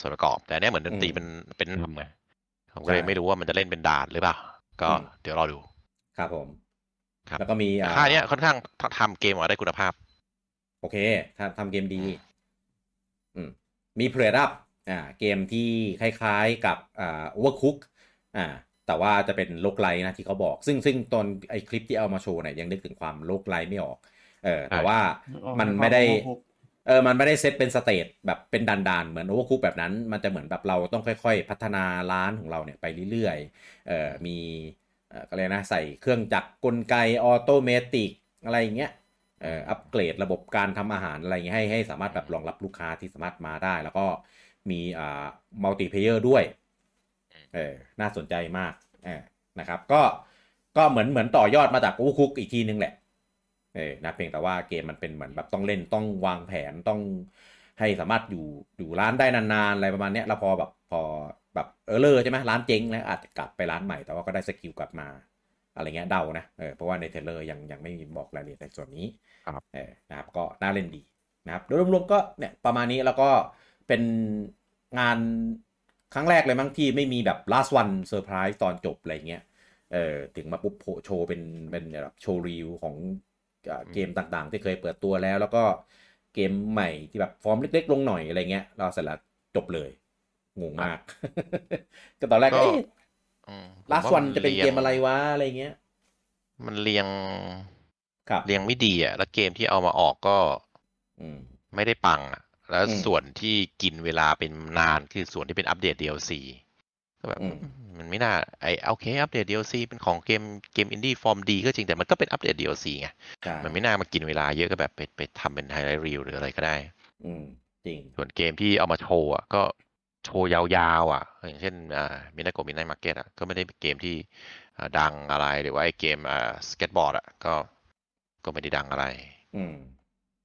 ส่วนประกอบ แต่อันเนี้ยเหมือนดนตรีอืมเป็นเป็นนำไงผมก็เลยใช่ไม่รู้ว่ามันจะเล่นเป็นด่านหรือเปล่า ก็อืมเดี๋ยวรอดู ครับผมครับแล้วก็มีอ่าค่ายเนี้ยค่อนข้างทำเกมออกมาได้คุณภาพ โอเคทำทำเกมดี อืมมี PlateUp อ่า เกมที่คล้ายๆกับอ่า Overcooked อ่า แต่ว่าจะเป็น roguelite นะที่เขาบอก ซึ่งซึ่งตอนไอคลิปที่เอามาโชว์เนี่ยยังนึกถึงความ roguelite ไม่ออก เออแต่ใช่ว่าออกมันในไม่ได้ความโกหกเออมันไม่ได้เซตเป็น stage แบบเป็นดันๆ เหมือน Overcooked แบบนั้น มันจะเหมือนแบบเราต้องค่อยๆ พัฒนาร้านของเราเนี่ยไปเรื่อยๆ เออมีเออก็เลยกนะใส่เครื่องจักรกลไก automatic อะไรอย่างเงี้ยเอ่ออัปเกรดระบบการทำอาหารอะไรอย่างเงี้ยให้ให้สามารถแบบรองรับลูกค้าที่สามารถมาได้ แล้วก็มีอ่า multiplayer ด้วย เออน่าสนใจมากเออนะครับก็ก็เหมือนเหมือนต่อยอดมาจากโอคุกอีกทีนึงแหละเออนะเพียงแต่ว่าเกมมันเป็นเหมือนแบบต้องเล่นต้องวางแผนต้องให้สามารถอยู่อยู่ร้านได้นานๆอะไรประมาณเนี้ยแล้วพอแบบพอแบบเออเลอร์ใช่ไหมร้านเจ๊งแล้วอาจจะกลับไปร้านใหม่แต่ว่าก็ได้สกิลกลับมาอะไรเงี้ยเดานะเออเพราะว่าใน trailer ยังยังไม่มีบอกรายละเอียดในส่วนนี้ครับเออนะครับก็น่าเล่นดีนะครับโดยรวมๆก็เนี่ยประมาณนี้แล้วก็เป็นงาน ครั้งแรกเลยมั้งที่ไม่มีแบบ last one surprise ตอนจบอะไรเงี้ย เออถึงมาปุ๊บโผล่โชว์เป็นเป็นแบบโชว์รีวิวของอ่าเกมต่างๆ ที่เคยเปิดตัวแล้ว แล้วก็เกมใหม่ที่แบบฟอร์มเล็ก ๆ ลงหน่อยอะไรเงี้ย เราเสร็จแล้วจบเลย งงมาก ก็ตอนแรกก็ก็เอ๊ะอืมผม last ว่า one จะเป็นรียงเกมอะไรวะอะไรเงี้ย มันเรียงครับเรียงไม่ดีอะ แล้วเกมที่เอามาออกก็อืมไม่ได้ปังอะ แล้วอืมส่วนที่กินเวลาเป็นนานคือส่วนที่เป็นอัปเดต DLC ก็แบบอืมมันไม่น่าไอโอเคอัปเดต DLC เป็นของเกมเกมอินดี้ฟอร์มดีก็จริงแต่มันก็เป็นอัปเดต DLC ไงใช่มันไม่น่ามากินเวลาเยอะก็แบบไปไปทำเป็น highlight reel หรืออะไรก็ได้ อืมจริงส่วนเกมที่เอามาโชว์อะก็โชว์ยาวๆ อะ อย่างเช่นอ่า Mineko's Night Market อะก็ไม่ได้เป็นเกมที่อ่าดังอะไรหรือว่าไอเกมอ่าสเก็ตบอร์ดอะก็ก็ไม่ได้ดังอะไร อืม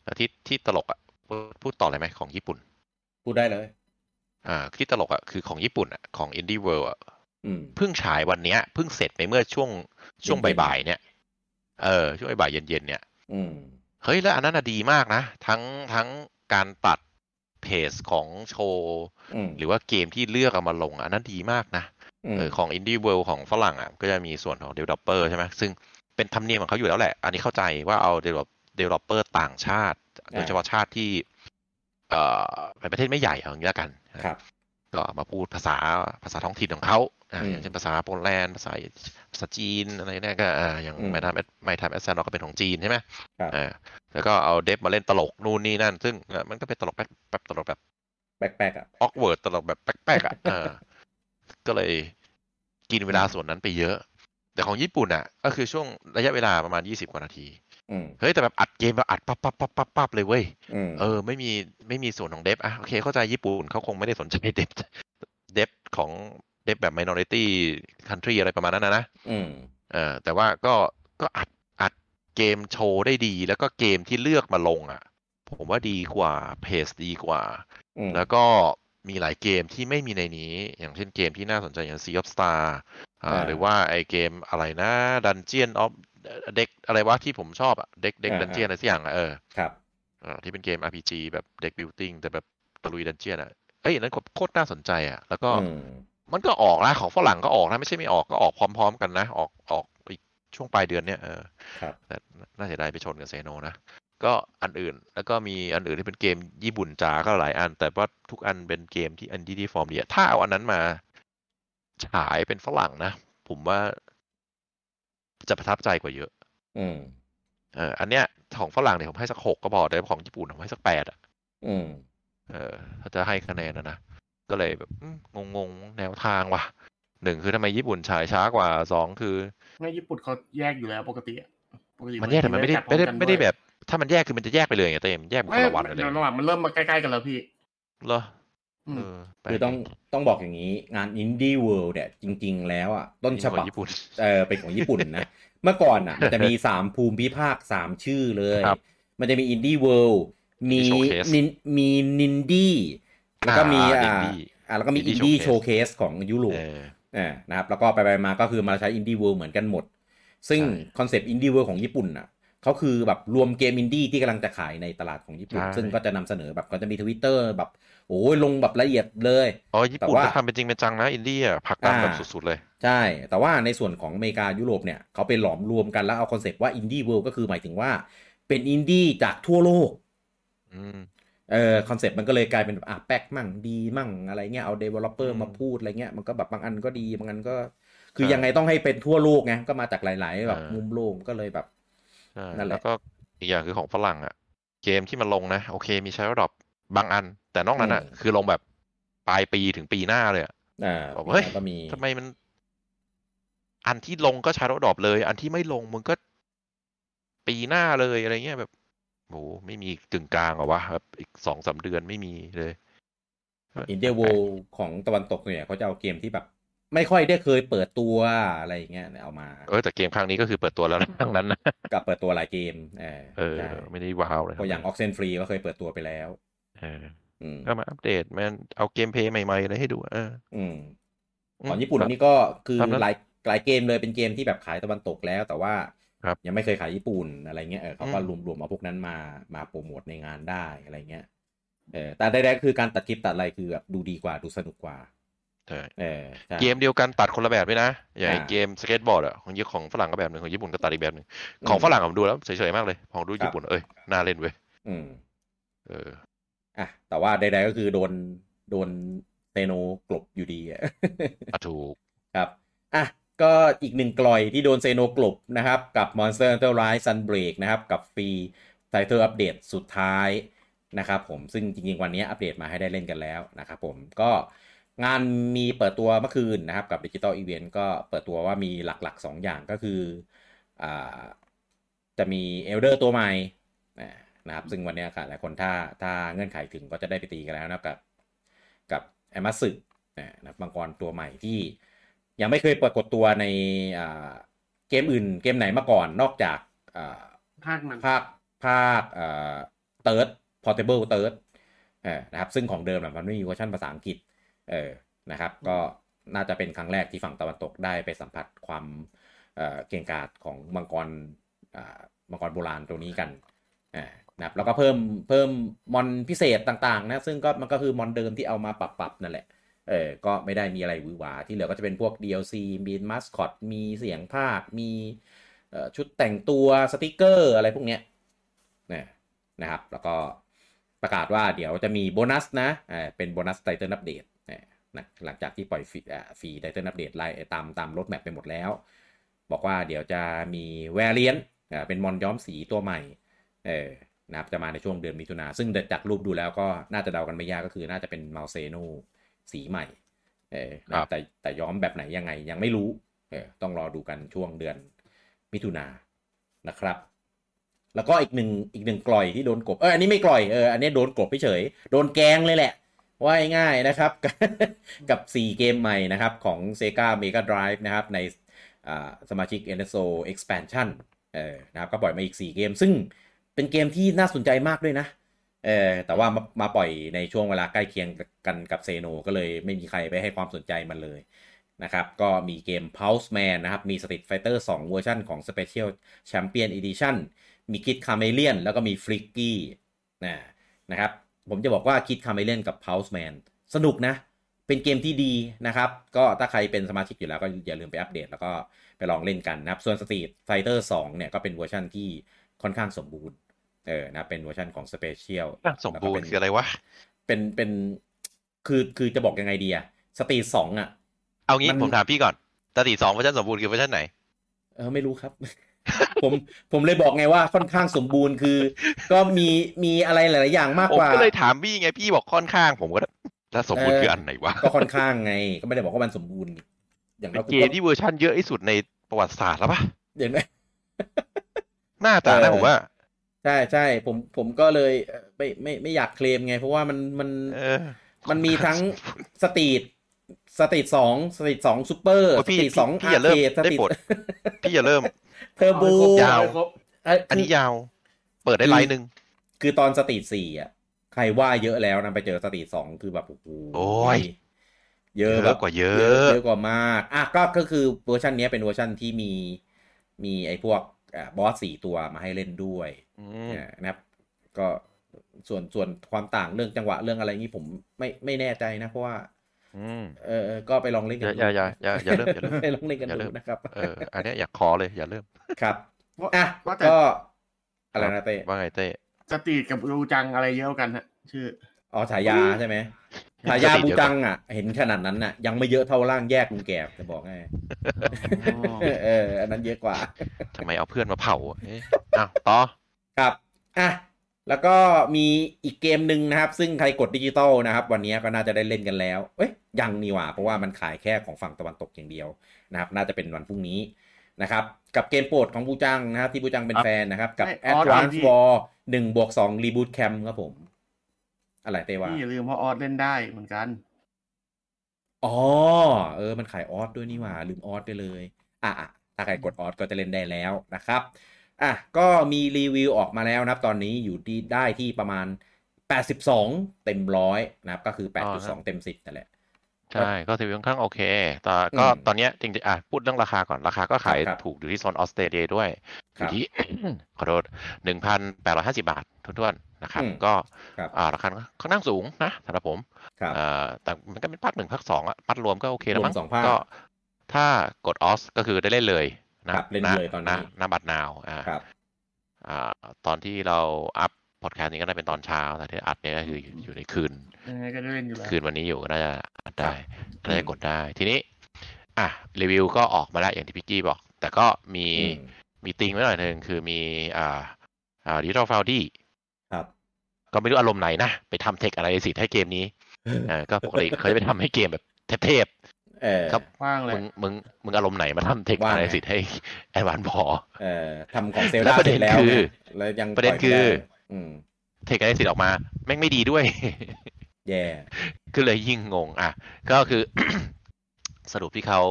แล้วที่ที่ตลกอะ พูดพูดต่อเลยไหมของญี่ปุ่น พูดได้เลย อ่าที่ตลกอะคือของญี่ปุ่นอะของ Indie World อะอืมเพิ่งฉายวันเนี้ยเพิ่งเสร็จไปเมื่อช่วงช่วงเย็นๆบ่ายๆเนี่ย เออ ช่วงบ่ายๆเย็นๆเนี่ยอืมเฮ้ยแล้วอันนั้นน่ะดีมากนะ ทั้งทั้งการตัด pace ของโชว์อืมหรือว่าเกมที่เลือกเอามาลงอะอันนั้นดีมากนะมเออของ Indie World ของฝรั่งอะก็จะมีส่วนของ Developer ใช่ไหมซึ่งเป็นธรรมเนียมของเขาอยู่แล้วแหละ อันนี้เข้าใจว่าเอา Develop- Developer ต่างชาติ โดยเฉพาะชาติที่ เอ่อเป็นประเทศไม่ใหญ่เอาอย่างนี้แล้วกันครับก็มาพูดภาษาภาษาท้องถิ่นของเขาอ่าอืมอย่างเช่นภาษาโปแลนด์ภาษาภาษาจีนอะไรเนี่ยก็อ่าอย่างอืมไม่ทำไม่ทำแอสเซนก็เป็นของจีนใช่ไหมครับอ่าแล้วก็เอาเดฟมาเล่นตลกนู่นนี่นั่น ซึ่งเอ่อมันก็เป็นตลกแบบแบบตลกแบบแปลกๆอะ awkward ตลกแบบแป๊กๆอะเออก็เลยกินเวลาส่วนนั้นไปเยอะ แต่ของญี่ปุ่นอะ ก็คือช่วงระยะเวลาประมาณยี่สิบกว่านาทีอืม เฮ้ยแต่แบบอัดเกมแบบอัดปั๊บปั๊บปั๊บปั๊บปั๊บเลยเว้ยอืมเออไม่มีไม่มีส่วนของ dev อะโอเคเข้าใจญี่ปุ่นเขาคงไม่ได้สนใจ dev dev ของ dev แบบ minority country อะไรประมาณนั้นนะนะอืมเออแต่ว่าก็ก็อัดอัดเกมโชว์ได้ดี แล้วก็เกมที่เลือกมาลงอะ ผมว่าดีกว่าเพจดีกว่าอืมแล้วก็มีหลายเกมที่ไม่มีในนี้ อย่างเช่นเกมที่น่าสนใจอย่าง Sea of Star อ่าอ่าหรือว่าไอเกมอะไรนะ Dungeon of เด็กอะไรวะที่ผมชอบอะเด็กเด็กอ่าดันเจียนอะไรสักอย่างอะเออครับเออที่เป็นเกม RPG แบบเด็ก building แต่แบบตะลุยดันเจียนอะเอ้ยอันนั้นโคตรน่าสนใจอะแล้วก็อืมมันก็ออกนะของฝรั่งก็ออกนะไม่ใช่ไม่ออกก็ออกพร้อม ๆ กันนะออกออกอีกช่วงปลายเดือนเนี้ยเออครับแต่น่าเสียดายไปชนกับเซโนนะก็อันอื่นแล้วก็มีอันอื่นที่เป็นเกมญี่ปุ่นจ๋าก็หลายอัน แต่ว่าทุกอันเป็นเกมที่อันที่ดีฟอร์มดีอะถ้าเอาอันนั้นมา ฉายเป็นฝรั่งนะ ผมว่า จะประทับใจกว่าเยอะ อืมเอออันเนี้ยของฝรั่งเนี่ยผมให้สักหกก็พอแต่ของญี่ปุ่นผมให้สักแปดอะ อืม เออ ถ้าจะให้คะแนนนะนะก็เลยแบบอืมงงๆแนวทางว่ะหนึ่งคือทำไมญี่ปุ่นฉายช้ากว่าสองคือในญี่ปุ่นเขาแยกอยู่แล้วปกติอะปกติมันแยกแต่มันไม่ได้จัพร้ไม่อได้กันไม่ได้วยแบบ ถ้ามันแยกคือมันจะแยกไปเลยไงเต็มแยกเป็นคนละวันไม่เลยระหว่างมันเริ่มมาใกล้ๆกันแล้วพี่เหรอ อืมเออแปลกคือต้องดีต้องบอกอย่างนี้งาน Indie World เนี่ยจริง ๆ แล้วอะต้นฉขบัอบงญี่ปุ่นเออเป็นของญี่ปุ่นนะเมื่อก่อนอะมันจะมีสามภูมิภาคสามชื่อเลยครับมันจะมี Indie World มี Showcase นินมีนินดี้แล้วก็มีอ่าอ่า Indie อ่าแล้วก็มี Indie Indie Showcase Showcase ของยุโรปเอออ่านะครับแล้วก็ไปไปมาก็คือมาใช้ Indie World เหมือนกันหมด ซึ่งใช่คอนเซปต์ Indie World ของญี่ปุ่นอะเขาคือแบบรวมเกมอินดี้ที่กำลังจะขายในตลาดของญี่ปุ่นใช่ซึ่งก็จะนำเสนอแบบก็จะมีทวิตเตอร์แบบ โอ้ยลงแบบละเอียดเลยอ๋อญี่ปุ่นแต่ว่าก็ทำเป็นจริงเป็นจังนะอินดี้ผลักดันอ่าแบบสุดๆเลย ใช่ แต่ว่าในส่วนของอเมริกายุโรปเนี่ยเขาไปหลอมรวมกันแล้วเอาคอนเซปต์ว่า Indie World ก็คือหมายถึงว่า เป็นอินดี้จากทั่วโลกอืมเออคอนเซปต์มันก็เลยกลายเป็นแบบอะแป๊กมั่งดีมั่งอะไรเงี้ยเอาเดเวลลอปเปออืมมาพูดอะไรเงี้ยมันก็แบบบางอันก็ดีบางอันก็ คือใช่ยังไงต้องให้เป็นทั่วโลกไงก็มาจากหลาย ๆ แบบอ่ามุมุมโลกก็เลยแบบใช่นั่นแหละแล้วก็อีกอย่างคือของฝรั่งอะ เกมที่มันลงนะ โอเคมีใช้ระดับ บางอัน แต่นอกนั้นอะ คือลงแบบปลายปีถึงปีหน้าเลยอะอ่าบอกเฮ้ยก็มีทำไมมัน อันที่ลงก็ใช้ระดับเลย อันที่ไม่ลงมึงก็ปีหน้าเลยอะไรเงี้ยแบบโหไม่มีกึ่งกลางเหรอวะแบบอีกสองสามเดือนไม่มีเลยอินเดียโวของตะวันตกเนี่ยเขาจะเอาเกมที่แบบ ไม่ค่อยได้เคยเปิดตัวอะไรอย่างเงี้ยเอามา เออแต่เกมครั้งนี้ก็คือเปิดตัวแล้วนะทั้งนั้นนะกับเปิดตัวหลายเกมเออเออใช่ไม่ได้ว้าวเลยก็อย่างออกเซนฟรีก็เคยเปิดตัวไปแล้ว เอออืมก็มาอัปเดตมันเอาเกมเพลย์ใหม่ๆอะไรให้ดูเอออืมอืมของญี่ปุ่นนี่ก็คือตามนั้นหลายหลายเกมเลยเป็นเกมที่แบบขายตะวันตกแล้ว แต่ว่าครับยังไม่เคยขายญี่ปุ่นอะไรเงี้ยเออเขาก็อืมรวมรวมเอาพวกนั้นมามาโปรโมทในงานได้อะไรเงี้ยเออแต่ใดๆคือการตัดคลิปตัดอะไรคือแบบดูดีกว่าดูสนุกกว่าใช่เออใช่เกมเดียวกันตัดคนละแบบด้วยนะ อย่างไอ้อ่าเกมสเก็ตบอร์ดอะของญี่ของฝรั่งก็แบบหนึ่งของญี่ปุ่นก็ตัดอีกแบบหนึ่งของฝรั่งผมดูแล้วเฉยๆมากเลยของดูญี่ปุ่นเอ้ยน่าเล่นเว้ยอืมเออ อะแต่ว่าใดๆก็คือโดนโดน Xeno กลบอยู่ดีอะอะถูกครับอะก็อีกหนึ่งกร่อยที่โดน Xeno กลบนะครับ กับ Monster Hunter Rise Sunbreak นะครับ กับ free title update สุดท้ายนะครับผมซึ่งจริงๆ วันนี้อัปเดตมาให้ได้เล่นกันแล้วนะครับผมก็งานมีเปิดตัวเมื่อคืนนะครับ กับ digital event ก็เปิดตัวว่ามีหลักๆ 2 อย่างก็คืออ่าจะมี elder ตัวใหม่ นะครับ ซึ่งวันนี้ค่ะหลายคนถ้าถ้าเงื่อนไขถึงก็จะได้ไปตีกันแล้วนะครับกับ กับ Amatsu นะครับมังกรตัวใหม่ที่ยังไม่เคยปรากฏตัวในเกมอื่นเกมไหนมาก่อนนอกจากภาคนั้นภาคภาคเอ่อ Third Portable Third เออนะครับซึ่งของเดิมมันไม่มีเวอร์ชันภาษาอังกฤษเออนะครับ ก็น่าจะเป็นครั้งแรกที่ฝั่งตะวันตกได้ไปสัมผัสความเอ่อเก่งกาจของมังกรอ่ามังกรโบราณตัวนี้กันอ่า นะครับแล้วก็เพิ่มเพิ่มมอนพิเศษต่างๆนะซึ่งก็มันก็คือมอนเดิมที่เอามาปรับๆนั่นแหละเออก็ไม่ได้มีอะไรวือหวาที่เหลือก็จะเป็นพวก DLC มีมัสคอตมีเสียงภาค มีชุดแต่งตัวสติกเกอร์อะไรพวกเนี้ยนะครับ แล้วก็ประกาศว่าเดี๋ยวจะมีโบนัสนะเป็นโบนัส title update นะหลังจากที่ปล่อย free title update ไล่ตามตาม roadmap ไปหมดแล้ว บอกว่าเดี๋ยวจะมี variant เป็นมอนย้อมสีตัวใหม่เออ นะครับจะมาในช่วงเดือนมิถุนาซึ่งจากรูปดูแล้วก็น่าจะเดากันไม่ยากก็คือน่าจะเป็น Malzeno สีใหม่เออแต่แต่ย้อมแบบไหนยังไงยังไม่รู้เออต้องรอดูกันช่วงเดือนมิถุนานะครับ แล้วก็อีกหนึ่งอีกหนึ่งกร่อยที่โดนกลบเอออันนี้ไม่กร่อยเอออันนี้โดนกลบเฉยโดนแกงเลยแหละว่าง่ายนะครับ กับ 4 เกมใหม่นะครับ ของ Sega Mega Drive นะครับ ในสมาชิก NSO Expansion เออนะครับก็ปล่อยมาอีก 4 เกม ซึ่ง เป็นเกมที่น่าสนใจมากด้วยนะเออแต่ว่ามามาปล่อยในช่วงเวลาใกล้เคียงกันกับเซโนก็เลยไม่มีใครไปให้ความสนใจมันเลยนะครับก็มีเกม Pulse Man นะครับ มี Street Fighter 2 เวอร์ชันของ Special Champion Edition มี Kid Chameleon แล้วก็มี Flicky นะนะครับ ผมจะบอกว่า Kid Chameleon กับ Pulseman สนุกนะ เป็นเกมที่ดีนะครับ ก็ถ้าใครเป็นสมาชิกอยู่แล้วก็อย่าลืมไปอัปเดต แล้วก็ไปลองเล่นกันนะครับ ส่วน Street Fighter 2 เนี่ยก็เป็นเวอร์ชันที่ค่อนข้างสมบูรณ์ เออนะเป็นเวอร์ชันของ Special สมบูรณ์คืออะไรวะ เป็นเป็นคือคือจะบอกยังไงดีอะสตรีทสองอะเอางี้ผมถามพี่ก่อนสตรีทสองเวอร์ชันสมบูรณ์คือเวอร์ชันไหน เออไม่รู้ครับ ผมผมเลยบอกไงว่าค่อนข้างสมบูรณ์คือ ก็มีมีอะไรหลาย ๆ อย่างมากผมกว่าก็เลยถามพี่ไงพี่บอกค่อนข้างผมก็แล้วสมบูรณ์คืออันไหนวะก็ค่อนข้างไง ก็ไม่ได้บอกว่ามันสมบูรณ์ อย่างเป็นเราเกมที่เวอร์ชันเยอะที่สุดในประวัติศาสตร์แล้วปะอย่างนั้นหน้าตานะผมว่า ใช่ใช่ผมผมก็เลยไม่ไม่ไม่อยากเคลมไง เพราะว่ามันมันเออมันมีทั้งสตรีทสตรีทสองสตรีทสองซูเปอร์โอ้สพี่ตรีทสองพี่อาอย่าร์เริ่มเคดสได้ตรีทโปรดพี่อย่าเริ่มเทอร์โบยาวครบอันนี้ยาว เปิดได้ไลน์หนึ่งคือตอนสตรีทสี่อะ ใครว่าเยอะแล้วนะไปเจอสตรีทสองคือแบบโอ้โหโอ้ยเยอะเยแบอะบกว่าเยเยอะอะเยอะกว่ามาก อะก็ก็คือเวอร์ชันนี้เป็นเวอร์ชันที่มีมีไอ้พวกอ่า บอสสี่ตัวมาให้เล่นด้วยอืมอ่านะครับ ก็ส่วนส่วนความต่างเรื่องจังหวะเรื่องอะไรนี้ผมไม่ไม่แน่ใจนะ เพราะว่าอืมเออเออก็ไปลองเล่นอกัย่านอย่าอย่าอย่าอย่าเริ่มอย่าเริ่มไปลองเล่นกันอย่าดูเริ่มนะครับเอออันเนี้ยอยากขอเลยอย่าเริ่มครับว่าอะว่าแต่ก็อะไรนะเต้ว่าไงเต้สตรีทกับรูจังอะไรเยอะกันฮะชื่ออ๋อฉายาใช่ไหม ฉายาบูจังอะ เห็นขนาดนั้นอะ ยังไม่เยอะเท่าร่างแยกลุงแกบจะบอกให้เออ อันนั้นเยอะกว่าทำไมเอาเพื่อนมาเผาอะเอ๊ะอ้าวต่อครับอะแล้วก็มีอีกเกมหนึ่งนะครับ ซึ่งใครกดดิจิตอลนะครับ วันนี้ก็น่าจะได้เล่นกันแล้ว เอ้ยยังนี่หว่า เพราะว่ามันขายแค่ของฝั่งตะวันตกอย่างเดียวนะครับ น่าจะเป็นวันพรุ่งนี้นะครับ กับเกมโปรดของบูจังนะครับ ที่บูจังเป็นแฟนนะครับ กับไม่ออส Advance พี่ War หนึ่งบวกสอง Reboot Camp ครับผม อะไรเต้ว่านี่อย่าลืมว่าออสเล่นได้เหมือนกัน อ๋อ เออ มันขายออสด้วยนี่หว่า ลืมออสไปเลยอะอะถ้าใครกดออสก็จะเล่นได้แล้วนะครับ อะ ก็มีรีวิวออกมาแล้วนะครับ ตอนนี้อยู่ที่ได้ที่ประมาณ 82 เต็มร้อยนะครับ ก็คืออ๋อฮะ8.2 เต็ม 10นั่นแหละใช่ ก็ถือว่าค่อนข้างโอเค แต่ก็อืมตอนเนี้ยจริงๆอะพูดเรื่องราคาก่อน ราคาก็ขายครับถูกอยู่ที่โซนออสเตรเลียด้วยอครับยู่ที่ขอโทษหนึ่งพันแปดร้อยห้าสิบาททุนๆ นะครับอืมก็ครับอ่าราคาค่อนข้างสูงนะสำหรับผมครับอ่าแต่มันก็เป็นภาคหนึ่งภาคสองอะปัดรวมก็โอเคแล้วมั้งรวมสองภาคก็ถ้ากดออสก็คือได้เล่นเลยนะครับเล่นณเลยตอนนี้ณณบัตรนาวอ่าครับอ่าตอนที่เราอัพพอดแคสต์นี้ก็ได้เป็นตอนเช้าแต่ที่อัดเนี่ยก็คืออยู่อยู่ในคืนยังไงก็ได้เล่นอยู่แล้วคืนวันนี้อยู่ก็น่าจะอัดได้น่าจะกดได้ ทีนี้ อะรีวิวก็ออกมาแล้วอย่างที่พี่จี้บอก แต่ก็มีอืมมีติงไว้หน่อยหนึ่งคือมีอ่าอ่าดิจิทัลฟาวดี้ครับ ก็ไม่รู้อารมณ์ไหนนะ ไปทำเทคอะไรสิให้เกมนี้เออก็ปกติเคยไปทำให้เกมแบบเทพเออครับว่างๆเลมึยงมึงมึงอารมณ์ไหนมาทำเทคว่าอะไรไงสิให้แอดวานพอเอ่อทำของเซลแล้วดาประเด็เสร็นจแล้วคือไงแล้วยังประเด็นปล่ยคือไม่ได้อืมเทคอะไรสิออกมา แม่งไม่ดีด้วย แย่ก็เลยยิ่งงง อะ ก็คือสรุปที่เขา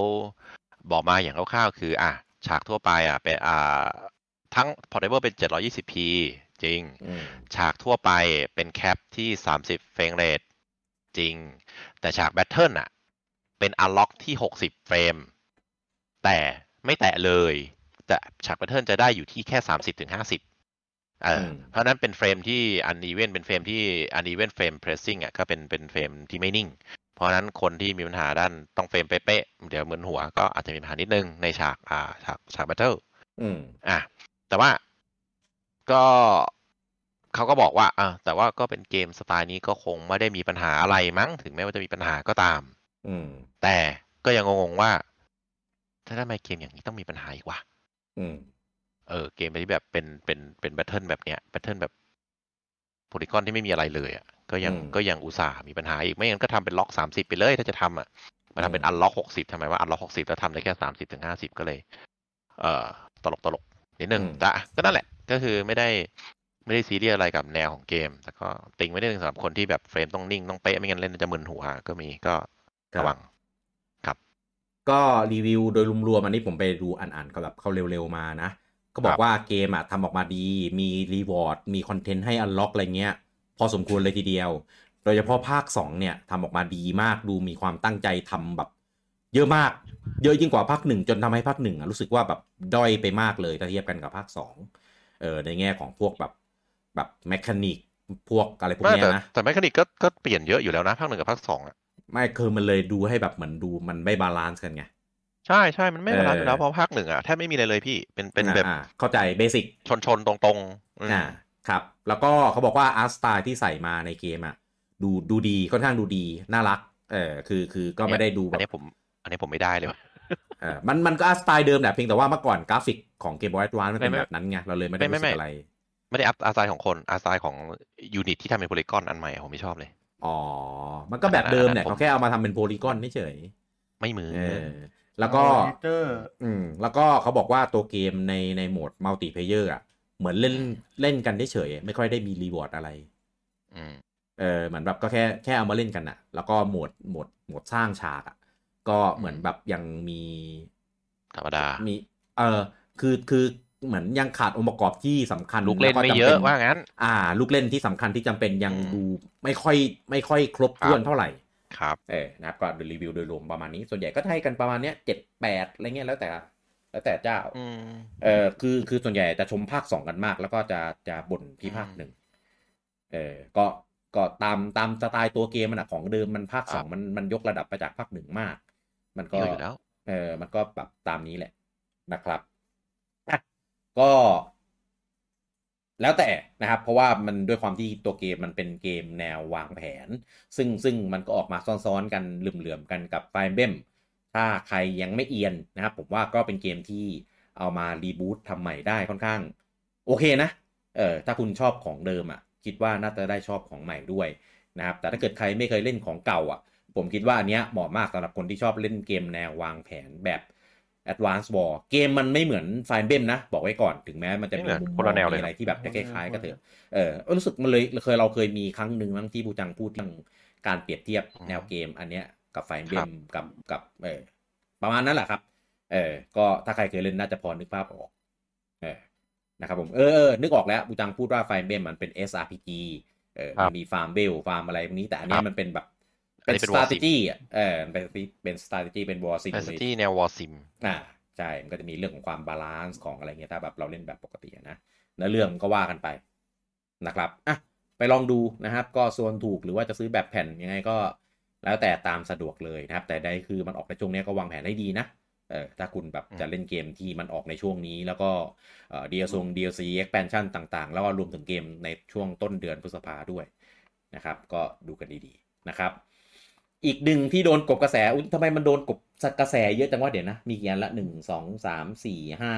บอกมาอย่างคร่าวๆคือ อะ ฉากทั่วไปอะเป็นอ่า ทั้ง portable เป็น 720p จริงอืมฉากทั่วไปเป็น cap ที่ 30 frame rate จริง แต่ฉาก battle อะเป็น unlock ที่ 60 เฟรม แต่ไม่แตะเลย แต่ฉาก battle จะได้อยู่ที่แค่ 30ถึง50เอออมเพราะฉะนั้นเป็นเฟรมที่ uneven เป็นเฟรมที่ uneven frame pacing อะก็เป็นเป็นเฟรมที่ไม่นิ่ง เพราะฉะนั้นคนที่มีปัญหาด้านต้องเฟรมเป๊ะๆเดี๋ยวมึนหัวก็อาจจะมีปัญหานิดนึงในฉากอ่าฉากฉาก battle อืมอะแต่ว่า ก็เขาก็บอกว่าอะแต่ว่าก็เป็นเกมสไตล์นี้ก็คงไม่ได้มีปัญหาอะไรมั้ง ถึงแม้ว่าจะมีปัญหาก็ตาม อืม แต่ก็ยังงงๆว่า ถ้าทำไมเกมอย่างนี้ต้องมีปัญหาอีกวะอืม เออ เกมที่แบบเป็นเป็นเป็น battle แบบเนี้ย battle แบบpolygon ที่ไม่มีอะไรเลยอะก็ยังอืมก็ยังอุตส่าห์มีปัญหาอีกไม่งั้นก็ทำเป็นล็อกสามสิบไปเลย ถ้าจะทำอะมาทำเป็นอืม unlock หกสิบทำไมว่า unlock หกสิบแล้วทำได้แค่สามสิบถึงห้าสิบก็เลย เอ่อตลกตลก นิดนึงแต่อะก็นั่นแหละก็คือไม่ได้ไม่ได้ซีเรียสอะไรกับแนวของเกมแต่ก็ติงไว้นิดนึงสำหรับคนที่แบบเฟรมต้องนิ่งต้องเป๊ะไม่งั้นเล่นจะมึนหัวก็มีก็ครับระวังก็รีวิวโดยรวมๆอันนี้ผมไปดูอ่านๆก็แบบเขาเร็วๆมานะ ก็บอครับว่าเกมอะทำออกมาดี มี reward มี content ให้ unlock อะไรเงี้ย พอสมควรเลยทีเดียว โดยเฉพาะภาค 2 เนี่ยทำออกมาดีมากดูมีความตั้งใจทำแบบ เยอะมาก เยอะยิ่งกว่าภาคหนึ่งจนทำให้ภาคหนึ่งอะรู้สึกว่าแบบด้อยไปมากเลยถ้าเทียบกันกับภาค2เออในแง่ของพวกแบบแบบ mechanic พวกอะไรพวกเนี้ยนะไม่แต่แต่ mechanic ก็ก็เปลี่ยนเยอะอยู่แล้วนะภาคหนึ่งกับภาคสองอะไม่คือมันเลยดูให้แบบเหมือนดูมันไม่ balance กันไงใช่ใช่มันไม่บาลานซ์เอออยู่แล้วเพราะภาคหนึ่งอะแทบไม่มีอะไรเลยพี่เป็นเป็นแบบอ่าเข้าใจ basic ชนชนๆตรงๆอืมอ่าครับ แล้วก็เขาบอกว่า art style ที่ใส่มาในเกมอะดูดูดีค่อนข้างดูดีน่ารักเออคือคือก็ไม่ได้ดูแบอันบนี้ผม อันนี้ผมไม่ได้เลยว่ะเออมันมันก็ art style เดิมแหละเพียงแต่ว่าเมื่อก่อนกราฟิกของ Game Boy Advance มันเป็นไม่ไม่แบบนั้นไงเราเลยไม่ได้ไม่รู้ไม่สึกอะไร ไม่ได้อัพ art design ของคน art design ของ unit ที่ทำเป็น polygon อันใหม่อะผมไม่ชอบเลยอ๋อ มันก็แบบเดิมแหละอันนั้นผมเขาแค่เอามาทำเป็น polygon เฉย ไม่เหมือนๆเออแล้วก็เตอร์อืมแล้วก็เขาบอกว่าตัวเกมในในโหมด multiplayer อะ เหมือนเล่นเล่นกันเฉยๆไม่ค่อยได้มี reward อะไร อืม เออเหมือนแบบก็แค่แค่เอามาเล่นกันอะแล้วก็โหมดโหมดโหมดสร้างฉากอะ ก็เหมือนแบบยังมีธรรมดา มี เออคือคือเหมือนยังขาดองค์ประกอบที่สำคัญลูกเล่นไม่จำเยอะจำเป็นว่างั้น อ่า ลูกเล่นที่สำคัญที่จำเป็นยังอืมดูไม่ค่อยไม่ค่อยครบถ้วนครับเท่าไหร่ครับเออนะครับก็รีวิวโดยรวมประมาณนี้ ส่วนใหญ่ก็ให้กันประมาณเนี้ยเจ็ดแปดอะไรเงี้ยแล้วแต่ แล้วแต่เจ้าอืมเออคือคือส่วนใหญ่จะชมภาคสองกันมาก แล้วก็จะจะบ่นที่ภาคอืมหนึ่งเออก็ก็ตามตามสไตล์ตัวเกมมันอะของเดิมมันภาคครับสองมันมันยกระดับไปจากภาคหนึ่งมาก มันก็เยอะอยู่แล้วเออมันก็แบบตามนี้แหละนะครับอะก็แล้วแต่นะครับ เพราะว่ามันด้วยความที่ตัวเกมมันเป็นเกมแนววางแผน ซึ่งซึ่งมันก็ออกมาซ้อนๆกันเหลื่อมๆกันกับไฟเบมถ้าใครยังไม่เอียนนะครับ ผมว่าก็เป็นเกมที่เอามารีบูตทำใหม่ได้ค่อนข้าง โอเคนะเออถ้าคุณชอบของเดิมอะ คิดว่าน่าจะได้ชอบของใหม่ด้วยนะครับ แต่ถ้าเกิดใครไม่เคยเล่นของเก่าอะ ผมคิดว่าอันเนี้ยเหมาะมากสำหรับคนที่ชอบเล่นเกมแนววางแผนแบบ Advance Wars เกมมันไม่เหมือนไฟเบมนะ บอกไว้ก่อนถึงแม้มันจะไม่เหมือนมุมคนละแนวเลยมีอะไรที่แบบจะคล้ายๆก็เถอะเออรู้สึกมันเลยเคยเราเคยมีครั้งหนึ่งมั้งที่บูจังพูดเรื่องการเปรียบเทียบแนวเกมอันเนี้ยกับไฟเบครัมบกับกับเออประมาณนั้นแหละครับ เออ ก็ถ้าใครเคยเล่นน่าจะพอนึกภาพออก เออ นะครับผมเออเออนึกออกแล้วบูจังพูดว่าไฟเบมมันเป็น SRPG เออครัมับนมีฟาร์มเบลฟาร์มอะไรพวกนี้แต่อันเนี้คยรับมันเป็นแบบอัน เป็นนี้เป็นสตา War ร์ Sim จี้อะเออเป็นเป็น strategy เป็นวอร์ซิมแฟนเลยตี้แนว war sim อ่าใช่ มันก็จะมีเรื่องของความ balance ของอะไรเงี้ยถ้าแบบเราเล่นแบบปกติอะนะเนื้อเรื่องก็ว่ากันไปนะครับอะไปลองดูนะครับ ก็ส่วนถูกหรือว่าจะซื้อแบบแผ่นยังไงก็แล้วแต่ตามสะดวกเลยนะครับ แต่ใดคือมันออกในช่วงเนี้ยก็วางแผนให้ดีนะเออถ้าคุณแบบอืมจะเล่นเกมที่มันออกในช่วงนี้ แล้วก็เอ่อ DLC DLC expansion ต่างๆ แล้วก็รวมถึงเกมในช่วงต้นเดือนพฤษภาด้วยนะครับ ก็ดูกันดีๆนะครับ อีกหนึ่งที่โดนกบกระแสอุ๊ยทำไมมันโดนกบกระแสเยอะจังวะเดี๋ยวนะ มีกี่อันละหนึ่งสองสามสี่ห้า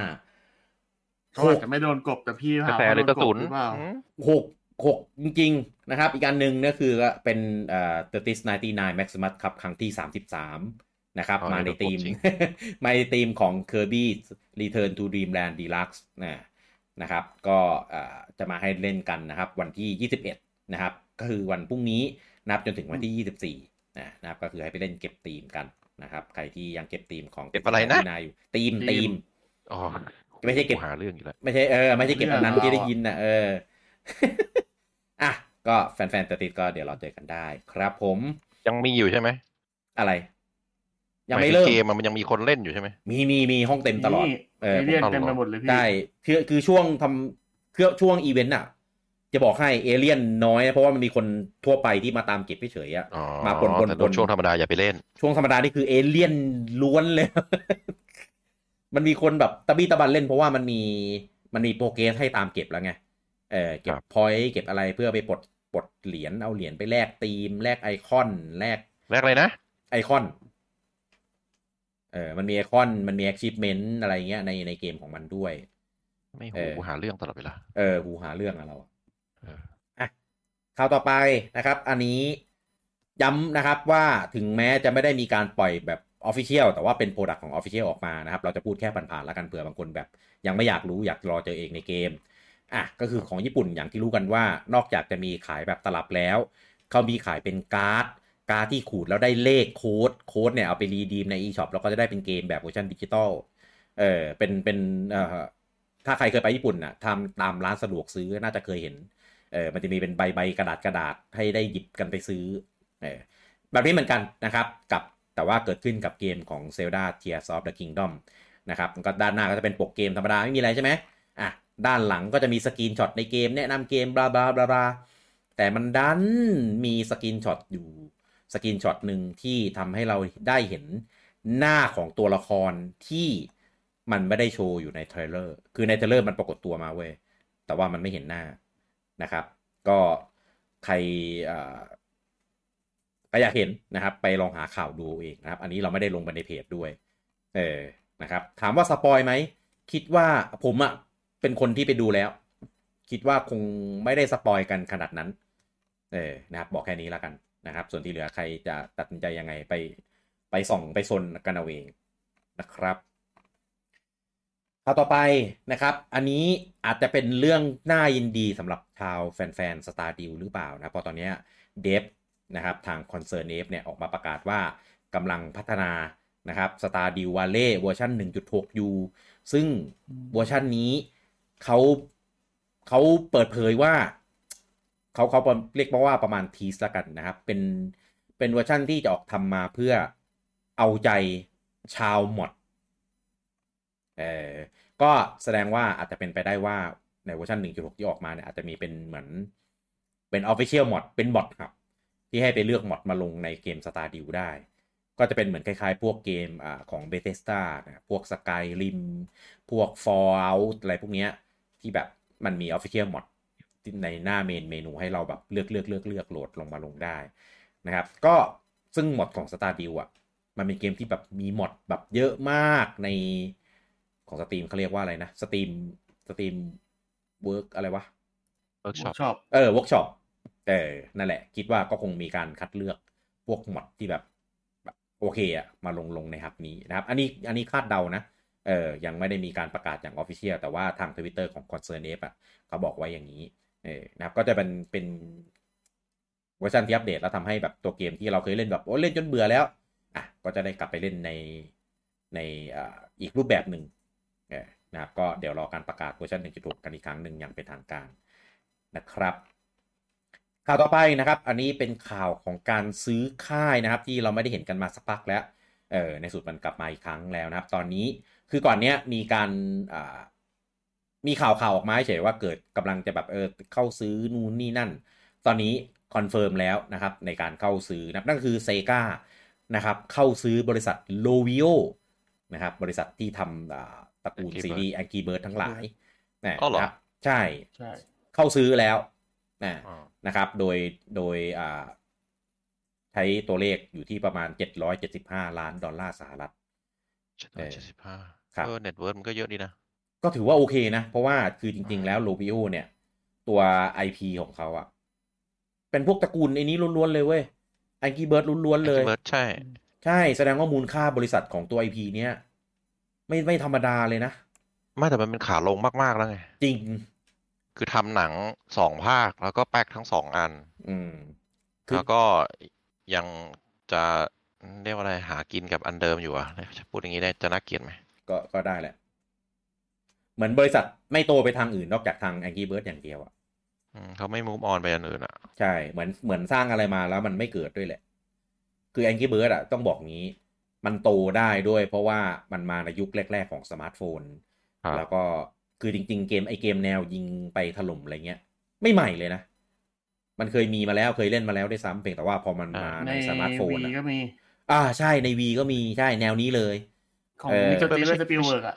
เขาอาจจะไม่โดนกบแต่พี่กระถามแสว่าหรือกระสุนโดกบหรือเปล่าอืมหกหกจริง ๆ นะครับ อีกอันหนึ่งก็คือเป็นเอ่อ30 99 Maximus ครับครั้งที่33นะครับอ๋อมาในโดนกบทีมจริงมาในทีมของ Kirby Return to Dreamland Deluxe นะนะครับ ก็เอ่อจะมาให้เล่นกันนะครับ วันที่ 21 นะครับ ก็คือวันพรุ่งนี้นับจนถึงวันที่ 24 นะนะครับก็คือให้ไปเล่นเก็บทีมกันนะครับ ใครที่ยังเก็บทีมของเก็บอะไรนะอยู่ทีมทีทีมมอ๋อไม่ใช่เก็บหาเรื่องอยู่แล้วไม่ใช่เออไม่ใช่เก็บอันนั้นเรื่องที่ได้เราอะยินนะเอออะก็แฟนๆตติดก็เดี๋ยวเราเจอกันได้ครับผมยังมีอยู่ใช่ไหมอะไร ยังหาไม่ถึเริ่มเกมอะมันยังมีคนเล่นอยู่ใช่ไหมมีมีมีห้องเต็มตลอดนี่เออเอเลี่ยนผมเต็มไปหมดเลยพี่ได้คือคือช่วงทำคือช่วงอีเวนต์อะ จะบอกให้เอเลียนน้อย เพราะว่ามันมีคนทั่วไปที่มาตามเก็บเฉยๆอะอ๋อมาปนๆแต่โดนช่วงธรรมดาอย่าไปเล่น ช่วงธรรมดานี่คือเอเลียนล้วนเลย มันมีคนแบบตะบี้ตะบันเล่นเพราะว่ามันมีมันมี progress ให้ตามเก็บแล้วไงเออเก็บครับ point เก็บอะไรเพื่อไปปลดปลดเหรียญเอาเหรียญไปแลกทีมแลกไอคอนแลกแรกเลยนะไอคอนเออมันมีไอคอนมันมี achievement อะไรเงี้ยในในเกมของมันด้วย ไม่เอหูอหาเรื่องตลอดเวลาเออหูหาเรื่องอะเราอะเอออะ ข่าวต่อไปนะครับ อันนี้ย้ำนะครับว่าถึงแม้จะไม่ได้มีการปล่อยแบบ Official แต่ว่าเป็น product ของ Official ออกมานะครับ เราจะพูดแค่ผ่านๆแล้วกันเผื่อบางคนแบบ ยังไม่อยากรู้อยากรอเจอเองในเกมอะก็คือของญี่ปุ่นอย่างที่รู้กันว่านอกจากจะมีขายแบบตลับแล้ว เขามีขายเป็นการ์ด การ์ดที่ขูดแล้วได้เลขโค้ดโค้ดเนี่ยเอาไป redeem ใน eShop แล้วก็จะได้เป็นเกมแบบเวอร์ชันดิจิตอลเออเป็นเป็นเอ่อถ้าใครเคยไปญี่ปุ่นน่ะทำตามร้านสะดวกซื้อน่าจะเคยเห็น เออมันจะมีเป็นใบใบกระดาษกระดาษให้ได้หยิบกันไปซื้อเออแบบนี้เหมือนกันนะครับกับแต่ว่าเกิดขึ้นกับเกมของ Zelda Tears of the Kingdom นะครับก็ด้านหน้าก็จะเป็นปกเกมธรรมดาไม่มีอะไรใช่ไหมอะด้านหลังก็จะมี screenshot ในเกมแนะนำเกม blah blah blah blahแต่มันดันมี screenshot อยู่ screenshot หนึ่งที่ทำให้เราได้เห็นหน้าของตัวละครที่มันไม่ได้โชว์อยู่ใน trailer คือใน trailer มันปรากฏตัวมาเว้ยแต่ว่ามันไม่เห็นหน้า นะครับ ก็ใครอ่าก็อยากเห็นนะครับ ไปลองหาข่าวดูเองนะครับ อันนี้เราไม่ได้ลงไปในเพจด้วย เออนะครับ ถามว่า spoil ไหมคิดว่าผมอะเป็นคนที่ไปดูแล้ว คิดว่าคงไม่ได้สปอยกันขนาดนั้น เออนะครับ บอกแค่นี้แล้วกันนะครับ ส่วนที่เหลือใครจะตัดสินใจยังไงไปไปส่องไปซนกันเอาเองนะครับ ข่าวต่อไปนะครับ อันนี้อาจจะเป็นเรื่องน่ายินดีสำหรับชาวแฟนๆ Star d e a l หรือเปล่านะเพราะตอนนี้เดฟนะครับทาง Concern F เดฟเนี่ยออกมาประกาศว่ากำลังพัฒนานะครับ Star d e a l Valley เวอร์ชัน 1.6U ซึ่งเวอร์ชันนี้เขาเขาเปิดเผยว่าเขาเขาเรียกว่าประมาณ tease ละกันนะครับ เป็นเป็นเวอร์ชันที่จะออกทำมาเพื่อเอาใจชาว mod เออก็แสดงว่าอาจจะเป็นไปได้ว่าในเวอร์ชัน1.6 ที่ออกมาเนี่ยอาจจะมีเป็นเหมือนเป็น Official Mod เป็น mod ครับ ที่ให้ไปเลือก mod มาลงในเกม Stardew ได้ ก็จะเป็นเหมือนคล้ายๆ พวกเกมของ Bethesda นะพวก Skyrim พวก Fallout อะไรพวกเนี้ยที่แบบมันมี Official Mod ในหน้าเมนเมนูให้เราแบบเลือกเลือกเลือกเลือกโหลดลงมาลงได้นะครับก็ซึ่ง mod ของ Stardew อะมันเป็นเกมที่แบบมี mod แบบเยอะมากใน ของ Steam เขาเรียกว่าอะไรนะ Steam Steam work อะไรวะเวิร์กช็อปชอบเออเวิร์กช็อปเออนั่นแหละ คิดว่าก็คงมีการคัดเลือกพวก mod ที่แบบแบบ โอเคอะมาลงลงใน hub นี้นะครับ อันนี้อันนี้คาดเดานะเออยังไม่ได้มีการประกาศอย่าง official แต่ว่าทางทวิตเตอร์ของ ConcernedApe อะเขาบอกไว้อย่างนี้เออนะครับก็จะเป็นเป็นเวอร์ชันที่อัปเดตแล้วทำให้แบบตัวเกมที่เราเคยเล่นแบบโอ้เล่นจนเบื่อแล้วอะก็จะได้กลับไปเล่นในในอ่าอีกรูปแบบหนึ่งเออ นะครับก็เดี๋ยวรอการประกาศเวอร์ชัน1.6 กันอีกครั้งหนึ่งอย่างเป็นทางการนะครับ ข่าวต่อไปนะครับ อันนี้เป็นข่าวของการซื้อค่ายนะครับ ที่เราไม่ได้เห็นกันมาสักพักแล้วเออในสุดมันกลับมาอีกครั้งแล้วนะครับ ตอนนี้คือก่อนเนี้ยมีการอ่ามีข่าวข่าวออกมาเฉยว่าเกิดกำลังจะแบบเออเข้าซื้อนู่นนี่นั่น ตอนนี้ confirm แล้วนะครับในการเข้าซื้อนะครับนั่นคือ SEGAนะครับเข้าซื้อบริษัท Rovio นะครับบริษัทที่ทำอ่า ตระกูล Angry ซีรีส์ Angry Bird ทั้งหลายนะอ๋อเหรอครับใช่ใช่เข้าซื้อแล้วนะอ๋อนะครับ โดยโดยอ่าใช้ตัวเลขอยู่ที่ประมาณ 775 ล้านดอลลาร์สหรัฐเจ็ดร้อยเจ็ดสิบห้าครับเออ net worth มันก็เยอะดีนะ ก็ถือว่าโอเคนะ เพราะว่าคือจริง ๆ แล้ว Rovio เนี่ย ตัว IP ของเขาอะเป็นพวกตระกูลไอ้นี้ล้วน ๆ เลยเว้ยไอกีเบิร์ดล้วน ๆ เลยเบิร์ดใช่ ใช่แสดงว่ามูลค่าบริษัทของตัว IP เนี้ย ไม่ไม่ธรรมดาเลยนะ ไม่แต่มันเป็นขาลงมากๆแล้วไง จริง คือทำหนังสองภาคแล้วก็แป๊กทั้งสองอัน อืมคือแล้วก็ยังจะเรียกว่าอะไรหากินกับอันเดิมอยู่อะพูดอย่างนี้ได้จะน่าเกลียดไหมก็ก็ได้แหละ เหมือนบริษัทไม่โตไปทางอื่นนอกจากทาง Angry Bird อย่างเดียวอะอืมเขาไม่ move on ไปอันอื่นอะใช่เหมือนเหมือนสร้างอะไรมาแล้วมันไม่เกิดด้วยแหละ คือ Angry Bird อะต้องบอกงี้ มันโตได้ด้วย เพราะว่ามันมาในยุคแรก ๆ ของสมาร์ทโฟนครับแล้วก็คือจริง ๆ เกมไอเกมแนวยิงไปถล่มอะไรเงี้ย ไม่ใหม่เลยนะ มันเคยมีมาแล้วเคยเล่นมาแล้วด้วยซ้ำเพียงแต่ว่าพอมันมาในในสมาร์ทโฟน Wii อะก็มีอ่าใช่ใน Wii ก็มีใช่แนวนี้เลย ของเออมิสเตอร์ตีเวนสปิลเวิร์กอะ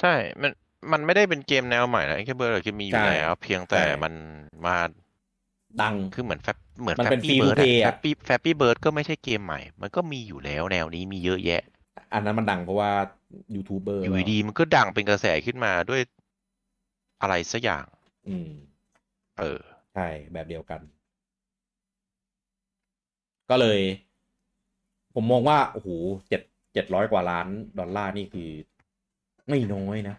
ใช่มันมันไม่ได้เป็นเกมแนวใหม่นะไอ้แค่เบิร์ดคือมีอใช่ยู่แล้วเพียงแต่ใช่มันมา ดังคือเหมือนแฟบเหมือนมันแฟเป็นปปี้ free to เบิร์ด play แฟอะปปี้แฟปปี้เบิร์ดก็ไม่ใช่เกมใหม่ มันก็มีอยู่แล้วแนวนี้มีเยอะแยะ อันนั้นมันดังเพราะว่ายูทูบเบอร์อยู่ดีๆมันก็ดังเป็นกระแสขึ้นมาด้วยอะไรสักอย่าง อืม เออ ใช่ แบบเดียวกัน ก็เลย ผมมองว่า โอ้โหเจ็ดเจ็ดร้อยกว่าล้านดอลลาร์นี่คือ ไม่น้อยนะ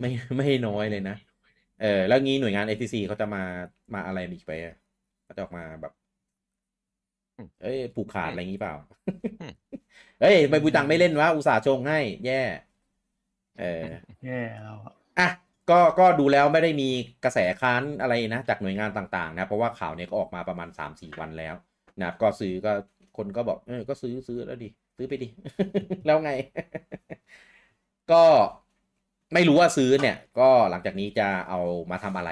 ไม่ไม่น้อยเลยนะ เออแล้วงี้หน่วยงาน FTC เขาจะมามาอะไรอีกไปอะเขาจะออกมาแบบอืมเอ้ยผูกขาดอะไรงี้เปล่าอืมเฮ้ยไปบูตังไม่เล่นวะอุตส่าห์ชงให้ แย่ เออ แย่แล้วอะอะก็ก็ดูแล้วไม่ได้มีกระแสค้านอะไรนะ จากหน่วยงานต่างๆ นะ เพราะว่าข่าวเนี้ยก็ออกมาประมาณสามสี่วันแล้วนะครับก็ซื้อก็คนก็บอกเออก็ซื้อซื้อแล้วดิซื้อไปดิ แล้วไง ก็ ไม่รู้ว่าซื้อเนี่ย ก็หลังจากนี้จะเอามาทำอะไร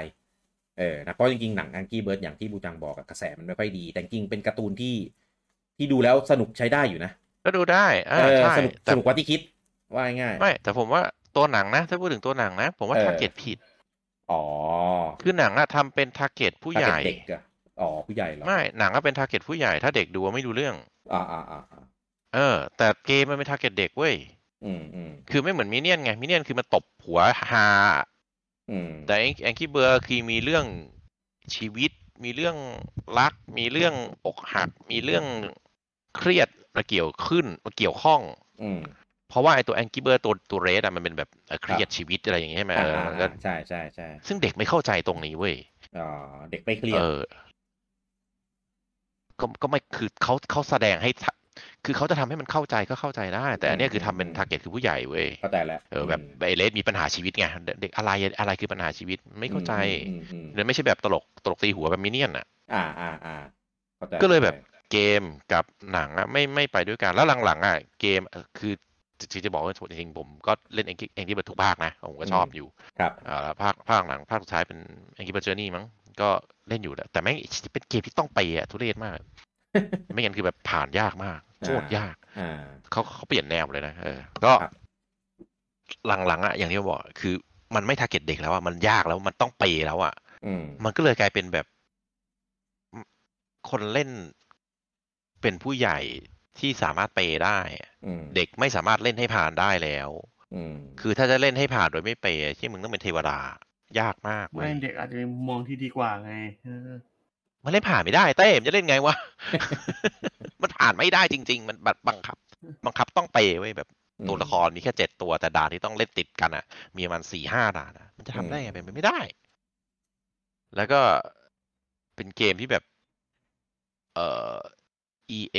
เออนะเพราะจริงๆ หนัง Angry Bird อย่างที่บูจังบอกอะกระแสมันไม่ค่อยดี แต่จริงๆเป็นการ์ตูนที่ที่ดูแล้วสนุกใช้ได้อยู่นะ ก็ดูได้อ่าเออใช่สนุกแต่สนุกกว่าที่คิดว่าง่ายๆไม่แต่ผมว่าตัวหนังนะ ถ้าพูดถึงตัวหนังนะ ผมว่าเออ target ผิด อ๋อ คือหนังอะทำเป็น target ผู้ใหญ่เด็กอะอ๋อผู้ใหญ่เหรอไม่หนังก็เป็น target ผู้ใหญ่ถ้าเด็กดูไม่รู้เรื่องอ่าอ่าอ่าอ่าเออ แต่เกมมันเป็น target เด็กเว้ยอืมอืม คือไม่เหมือน Minion ไง Minion คือมันตบหัวฮาอืมแต่ Angry Bird คือมีเรื่องชีวิต มีเรื่องรัก มีเรื่องอกหัก มีเรื่องเครียดมาเกี่ยวขึ้นมาเกี่ยวข้องอืมเพราะว่าไอตัว Angry Bird ตัวตัว Red อะมันเป็นแบบเอ่อเครียดชีวิตอะไรอย่างเงี้ยใช่ไหมอ่าเอออ่ามันก็อ่าใช่ใช่ใช่ซึ่งเด็กไม่เข้าใจตรงนี้เว้ยอ๋อเด็กไม่เครียดเออก็ก็ไม่คือเขาเขาแสดงให้ทะ คือเขาจะทำให้มันเข้าใจก็เข้าใจได้ แต่อันเนี้ยคือทำเป็น target คือผู้ใหญ่เว้ยเข้าใจแล้วเออแบบไอ Red มีปัญหาชีวิตไงเด็กเด็กอะไรอะไรคือปัญหาชีวิตไม่เข้าใจอืมอืมอืมเลยไม่ใช่แบบตลกตลกตีหัวแบบ Minion อะ อ่าอ่าอ่าเข้าใจก็เลยแบบเกมกับหนังอะไม่ไม่ไปด้วยกันแล้วหลังๆอะเกมเอ่อคือที่จะบอกว่าจริงๆผมก็เล่น Angry Angry Bird ทุกภาคนะผมก็ชอบอยู่ครับอ่าแล้วภาคภาคหลังภาคสุดท้ายเป็น Angry Bird Journey มั้งก็เล่นอยู่แหละแต่แม่งเป็นเกมที่ต้องเปย์อะทุเรศมาก ไม่งั้นคือแบบผ่านยากมากโคตรยากอ่าเขาเขาเปลี่ยนแนวเลยนะเออ ก็ครับหลังๆอะอย่างที่บอกคือ มันไม่ target เด็กแล้วอะมันยากแล้วมันต้องเปย์แล้วอะอืมมันก็เลยกลายเป็นแบบคนเล่นเป็นผู้ใหญ่ที่สามารถเปย์ได้อืมเด็กไม่สามารถเล่นให้ผ่านได้แล้วอืมคือถ้าจะเล่นให้ผ่านโดยไม่เปย์ที่มึงต้องเป็นเทวดายากมากไม่เว้ยเด็กอาจจะมีมุมมองที่ดีกว่าไงเออ มันเล่นผ่านไม่ได้เต้มนจะเล่นไงวะมันผ่านไม่ได้จริง ๆ มันแบบบังคับ บังคับต้องเปย์ไว้ยแบบตัวละครมีแค่เจ็ดตัวแต่ด่านที่ต้องเล่นติดกันอะ มีประมาณสี่ห้าด่านอะมันจะทำได้ไงเป็นไปไม่ได้ แล้วก็เป็นเกมที่แบบ เอ่อ EA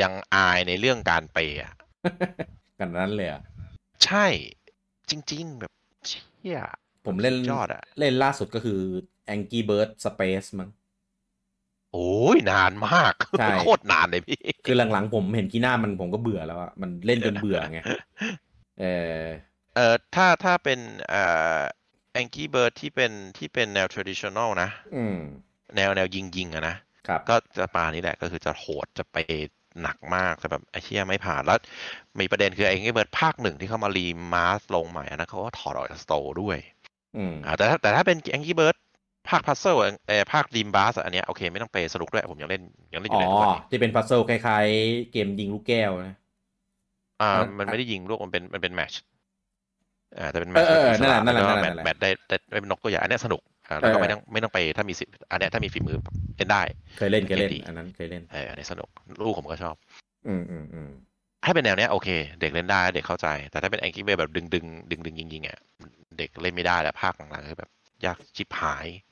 ยังอายในเรื่องการเปย์อะกันนั้นเลยอะ ใช่ จริง ๆ แบบเชี่ยผมเล่นสุดยอดอะเล่นล่าสุดก็คือ Angry Bird Space มั้ง โอ้ยนานมากใช่โคตรนานเลยพี่ คือหลังๆผมเห็นกีหน้ามันผมก็เบื่อแล้วอะมันเล่นจนเบื่อไงเออเอ่อถ้าถ้าเป็นเอ่อ Angry Bird ที่เป็นที่เป็นแนว traditional นะอืมแนวแนวยิงยิงๆอะนะครับก็จะปานี้แหละก็คือจะโหดจะไปหนักมากแต่แบบไอ้เชี่ยไม่ผ่านแล้ว มีประเด็นคือไอ้เงี้ยเบิร์ดภาคหนึ่งที่เขามารีมาสลงใหม่อันนั้นเขาก็ถอดออกจากสโตร์ด้วยอืมอ่าแต่ถ้าแต่ถ้าเป็น Angry Bird ภาคพัซเซิลเออภาคดีมบาสอันเนี้ยโอเคไม่ต้องเปย์สนุกด้วยผมยังเล่นยังเล่นออ๋ยู่อเลยทุกวันนี้ที่เป็นพัซเซิลคล้ายๆ เกมยิงลูกแก้วนะอ่าอะมันไม่ได้ยิงลูกมันเป็นมันเป็นแมตชอ่าแต่เป็นแมเอตอชเอออิสนั่นแหละนั่นแหละล้วก็นั่นแหแมละตช์แมตช์ได้ได้ได้เป็นนกตัวใหญ่อันเนี้ยสนุกอ่าแล้วก็เออไม่ต้องไม่ต้องไปถ้ามีสิอันเนี้ยถ้ามีฝีมือเล่นได้ เคยเล่นเคยเล่นเกมดีอันนั้นเคยเล่นเอออันนี้สนุกลูกผมก็ชอบ อืมอืมอืมถ้าเป็นแนวเนี้ยโอเค เด็กเล่นได้เด็กเข้าใจ แต่ถ้าเป็นแองกี้เบแบบดึงดึงดึงดึงยิงยิงอะเด็กเล่นไม่ได้แล้วภาคหลังๆคือแบบยากชิบหายครับ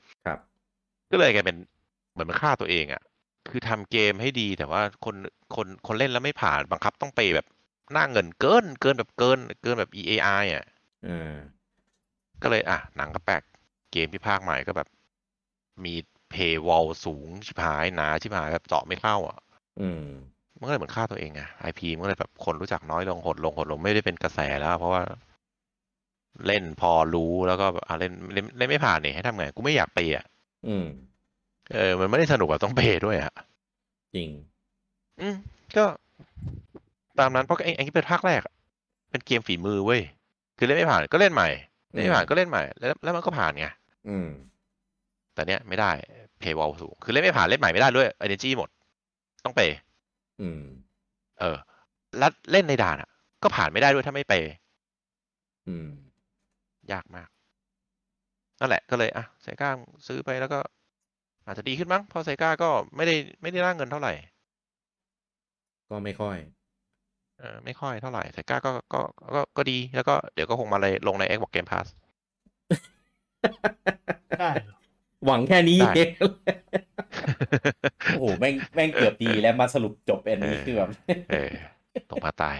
ก็เลยกลายเป็นเหมือนมันฆ่าตัวเองอะ คือทำเกมให้ดีแต่ว่าคนคนคนเล่นแล้วไม่ผ่านบังคับต้องไปแบบหน้าเงินเกินเกินแบบเกิน เกินแบบ EAI อะเออก็เลยอะ หนังก็แปลกเกมที่ภาคใหม่ก็แบบ มีเพย์วอลสูงชิบหายหนาชิบหายแบบเจาะไม่เข้าอะอืมมันก็เลยเหมือนฆ่าตัวเองไงไอพีมันก็เลยแบบคนรู้จักน้อยลงหดลงหดลงไม่ได้เป็นกระแสแล้ว เพราะว่า เล่นพอรู้แล้วก็แบบอะเล่นเล่นเล่นไม่ผ่านนี่ให้ทำไง กูไม่อยากไปย์อะ อืม เออ มันไม่ได้สนุกแบบต้องเพย์ด้วยอะจริง อืมก็ตามนั้นเพราะไอ้ไอ้ที่เป็นภาคแรกอะเป็นเกมฝีมือเว้ยคือเล่นไม่ผ่านก็เล่นใหม่เล่นไม่ผ่านก็เล่นใหม่ แล้วแล้วมันก็ผ่านไงอืม แต่เนี้ยไม่ได้เพย์วอลสูงคือเล่นไม่ผ่านเล่นใหม่ไม่ได้ด้วย energy หมด ต้องเปย์อืม เออ แล้วเล่นในด่านอะก็ผ่านไม่ได้ด้วยถ้าไม่เปย์อืม ยากมาก นั่นแหละก็เลยอะไซก้าซื้อไปแล้วก็ อาจจะดีขึ้นมั้งเพราะ SEGA ก็ไม่ได้ไม่ได้ร่างเงินเท่าไหร่ ก็ไม่ค่อยเออไม่ค่อยเท่าไหร่ SEGA ก็ก็ก็ก็ดีแล้วก็เดี๋ยวก็คงมาเลยลงใน Xbox Game Pass ได้เหรอหวังแค่นี้ได้เองโอ้โหแม่งแม่งเกือบดีแล้วมาสรุปจบอันนี้เออคือแบบเออตกมาตาย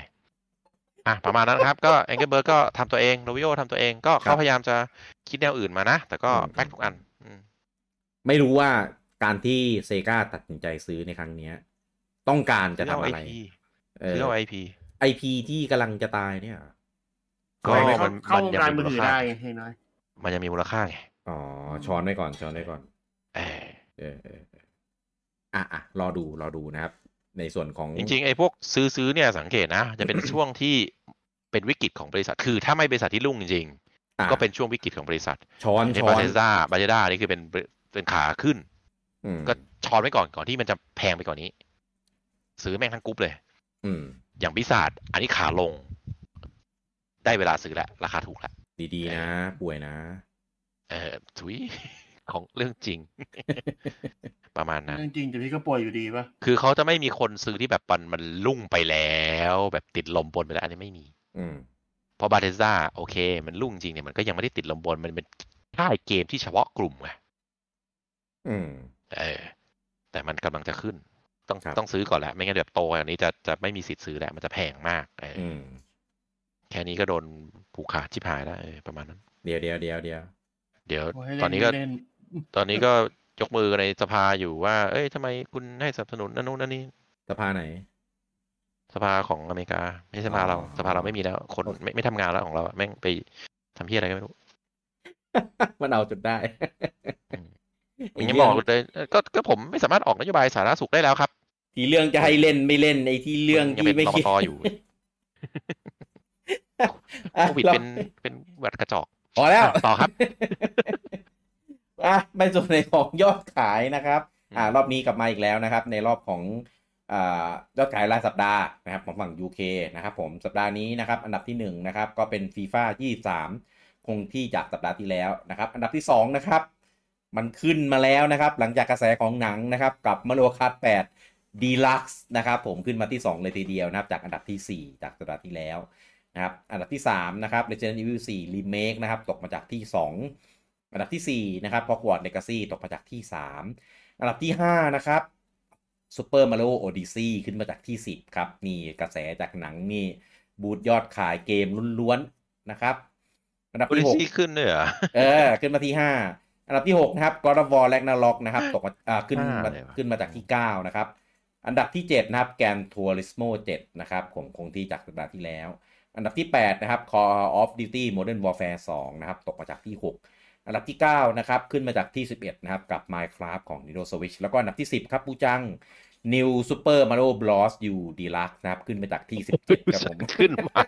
อะประมาณนั้นครับ ก็ Angry Bird ก็ทำตัวเอง Rovio ทำตัวเองก็ครัเขาพยายามจะคิดแนวอื่นมานะ แต่ก็อืมแป๊กทุกอันอืมไม่รู้ว่าการที่เซกาตัดสินใจซื้อในครั้งเนี้ย ต้องการจะทำอะไรเออซื้อเอาไอพีไอพีที่กำลังจะตายเนี่ยก็เอาไปมันเข้ามันวงยังการมีมือมูลถือค่าได้ให้น้อยมันยังมีมูลค่าไงอ๋อช้อนไว้ก่อนช้อนไว้ก่อนเออเออเออเอออะอะรอดูรอดูนะครับ ในส่วนของจริงๆไอ้พวกซื้อซื้อเนี่ยสังเกตนะ จะเป็นช่วงที่เป็นวิกฤตของบริษัท คือถ้าไม่บริษัทที่รุ่งจริงอะๆก็เป็นช่วงวิกฤตของบริษัท ช้อนในช้บาอนเทซ่าบาเจด้านี่คือเป็นเป็นขาขึ้นอืมก็ช้อนไว้ก่อนก่อนที่มันจะแพงไปกว่านนี้ ซื้อแม่งทั้งกรุ๊ปเลย อืม อย่างพิศาจอันนี้ขาลง ได้เวลาซื้อแล้วราคาถูกแล้วดีๆนะ ป่วยนะ เออทุย ของเรื่องจริง ประมาณนั้นจริงๆแต่พี่ก็ป่วยอยู่ดีป่ะคือเขาจะไม่มีคนซื้อที่แบบมันมันลุ่งไปแล้ว แบบติดลมบนไปแล้วอันนี้ไม่มี อืมเพราะบาเทซ่าโอเค มันลุ่งจริงเนี่ยมันก็ยังไม่ได้ติดลมบนมันเป็นค่ายเกมที่เฉพาะกลุ่มไงอืมเออแต่มันกำลังจะขึ้น ต้องครับต้องซื้อก่อนแหละไม่งั้นแบบโตอย่างนี้จะจะไม่มีสิทธิ์ซื้อแหละมันจะแพงมากเออออืมแค่นี้ก็โดนผูกขาดชิบหายแล้วเออประมาณนั้น เดี๋ยวเดี๋ยวเดี๋ยวเดี๋ยวเดี๋ยวโอ้ยตอนนี้ก็เล่น ตอนนี้ก็ยกมือในสภาอยู่ว่า เอ้ยทำไมคุณให้สนับสนุนนั่นนู่นนั่นนี่สภาไหน สภาของอเมริกา ไม่ใช่สภาเราอ๋อสภาเราไม่มีแล้ว คนไม่ไม่ทำงานแล้วของเราอะแม่งไปทำเพี้ยอะไรก็ไม่รู้ มันเอาจนได้อืมผมยังบอกเลยเออก็ก็ผมไม่สามารถออกนโยบายสาธารณสุขได้แล้วครับ ที่เรื่องจะให้เล่นไม่เล่นไอ้ที่เรื่องยังที่เป็นไม่รปคิดภอยู่อะโควิดเราเป็นเป็นหวัดกระจอกพอแล้วอะต่อครับ อะไปส่วนในของยอดขายนะครับอ่าอืมรอบนี้กลับมาอีกแล้วนะครับ ในรอบของอ่ายอดขายรายสัปดาห์นะครับของฝั่ง UK นะครับผมสัปดาห์นี้นะครับอันดับที่ 1 นะครับ ก็เป็น FIFA 23 คงที่จากสัปดาห์ที่แล้วนะครับ อันดับที่ 2 นะครับ มันขึ้นมาแล้วนะครับ หลังจากกระแสของหนังนะครับกับมาโลคัส8 Deluxe นะครับผมขึ้นมาที่ 2 เลยทีเดียวนะครับ จากอันดับที่ 4 จากสัปดาห์ที่แล้วนะครับอันดับที่3นะครับ Resident Evil 4 Remake นะครับตกมาจากที่ 2 อันดับที่ 4 นะครับ Hogwarts Legacy ตกมาจากที่ 3 อันดับที่ 5 นะครับ Super Mario Odyssey ขึ้นมาจากที่ 10 ครับ นี่กระแสจากหนังนี่ บูตยอดขายเกมล้วนๆนะครับ อันดับโอที่ลิ6ซี่ขึ้นด้วยเหรอเออ ขึ้นมาที่ 5 อันดับที่ 6 นะครับ God of War Ragnarok นะครับ ตกมาอ่าขึ้นห้ามาเลยวะขึ้นมาจากที่ 9 นะครับ อันดับที่ 7 นะครับ Gran Turismo 7นะครับคงคงที่จากสัปดาห์ที่แล้ว อันดับที่ 8 นะครับ Call of Duty Modern Warfare 2 นะครับ ตกมาจากที่ 6 อันดับที่ 9 นะครับ ขึ้นมาจากที่ 11 นะครับ กับ Minecraft ของ Nintendo Switch แล้วก็อันดับที่ 10 ครับปูจัง New Super Mario Bros. U Deluxe นะครับ ขึ้นมาจากที่ 17 ครับผม ขึ้นมา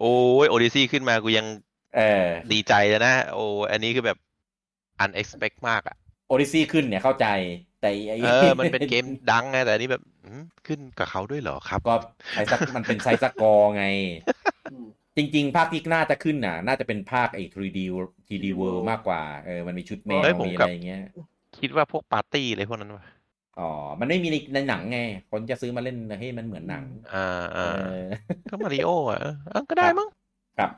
โอ้ยโอลิซี่ขึ้นมากูยังเออดีใจแล้วนะ โอ้อันนี้คือแบบ unexpect มากอะโอดิซีขึ้นเนี่ยเข้าใจแต่ไอ้เออ มันเป็นเกมดังไงแต่อันนี่แบบอืมขึ้นกับเขาด้วยเหรอครับ ก็ไซส์สกมันเป็นไซส์สกอร์ไง จริง ๆ ภาคที่น่าจะขึ้นน่ะ น่าจะเป็นภาคไอ้ 3D 3D World มากกว่าเออมันมีชุดแมวเฮ้ยผมมีกัอะบไรอย่างเงี้ย คิดว่าพวกปาร์ตี้อะไรพวกนั้นวะอ๋อ มันไม่มีในในหนังไง คนจะซื้อมาเล่นให้มันเหมือนหนัง อ่าเออ่าอก็มาริโออะเออเออก็ได้มั้งครับ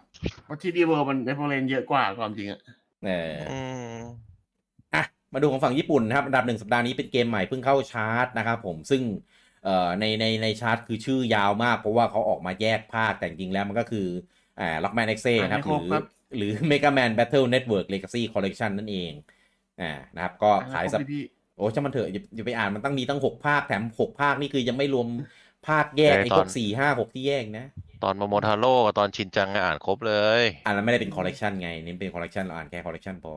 เพราะทีดีเวิร์มันเอฟเฟรนเยอะกว่าความจริงอะเอออืมอะมาดูของฝั่งญี่ปุ่นนะครับอันดับหนึ่งสัปดาห์นี้เป็นเกมใหม่เพิ่งเข้าชาร์ตนะครับผมซึ่งเอ่อ ในในในชาร์ตคือชื่อยาวมาก เพราะว่าเขาออกมาแยกภาคแต่จริงๆแล้วมันก็คืออ่า Lockman X นะครับหรือหรือ Mega Man Battle Network Legacy Collection นั่นเองอ่านะครับ ก็ขายสัปพี่โอ้ช่างมันเถอะอย่าอย่าไปอ่านมันตั้งมีตั้งหกภาคแถมหกภาคนี่คือยังไม่รวมภาคแยกเออไอ้ตพอวนกสี่ห้าหกที่แยกนะ ตอนโมโมทาโร่กับตอนชินจังอะอ่านครบเลยอันนั้นไม่ได้เป็นคอลเลกชันไงนี่เป็นคอลเลกชันเราอ่านแค่คอลเลกชันพอ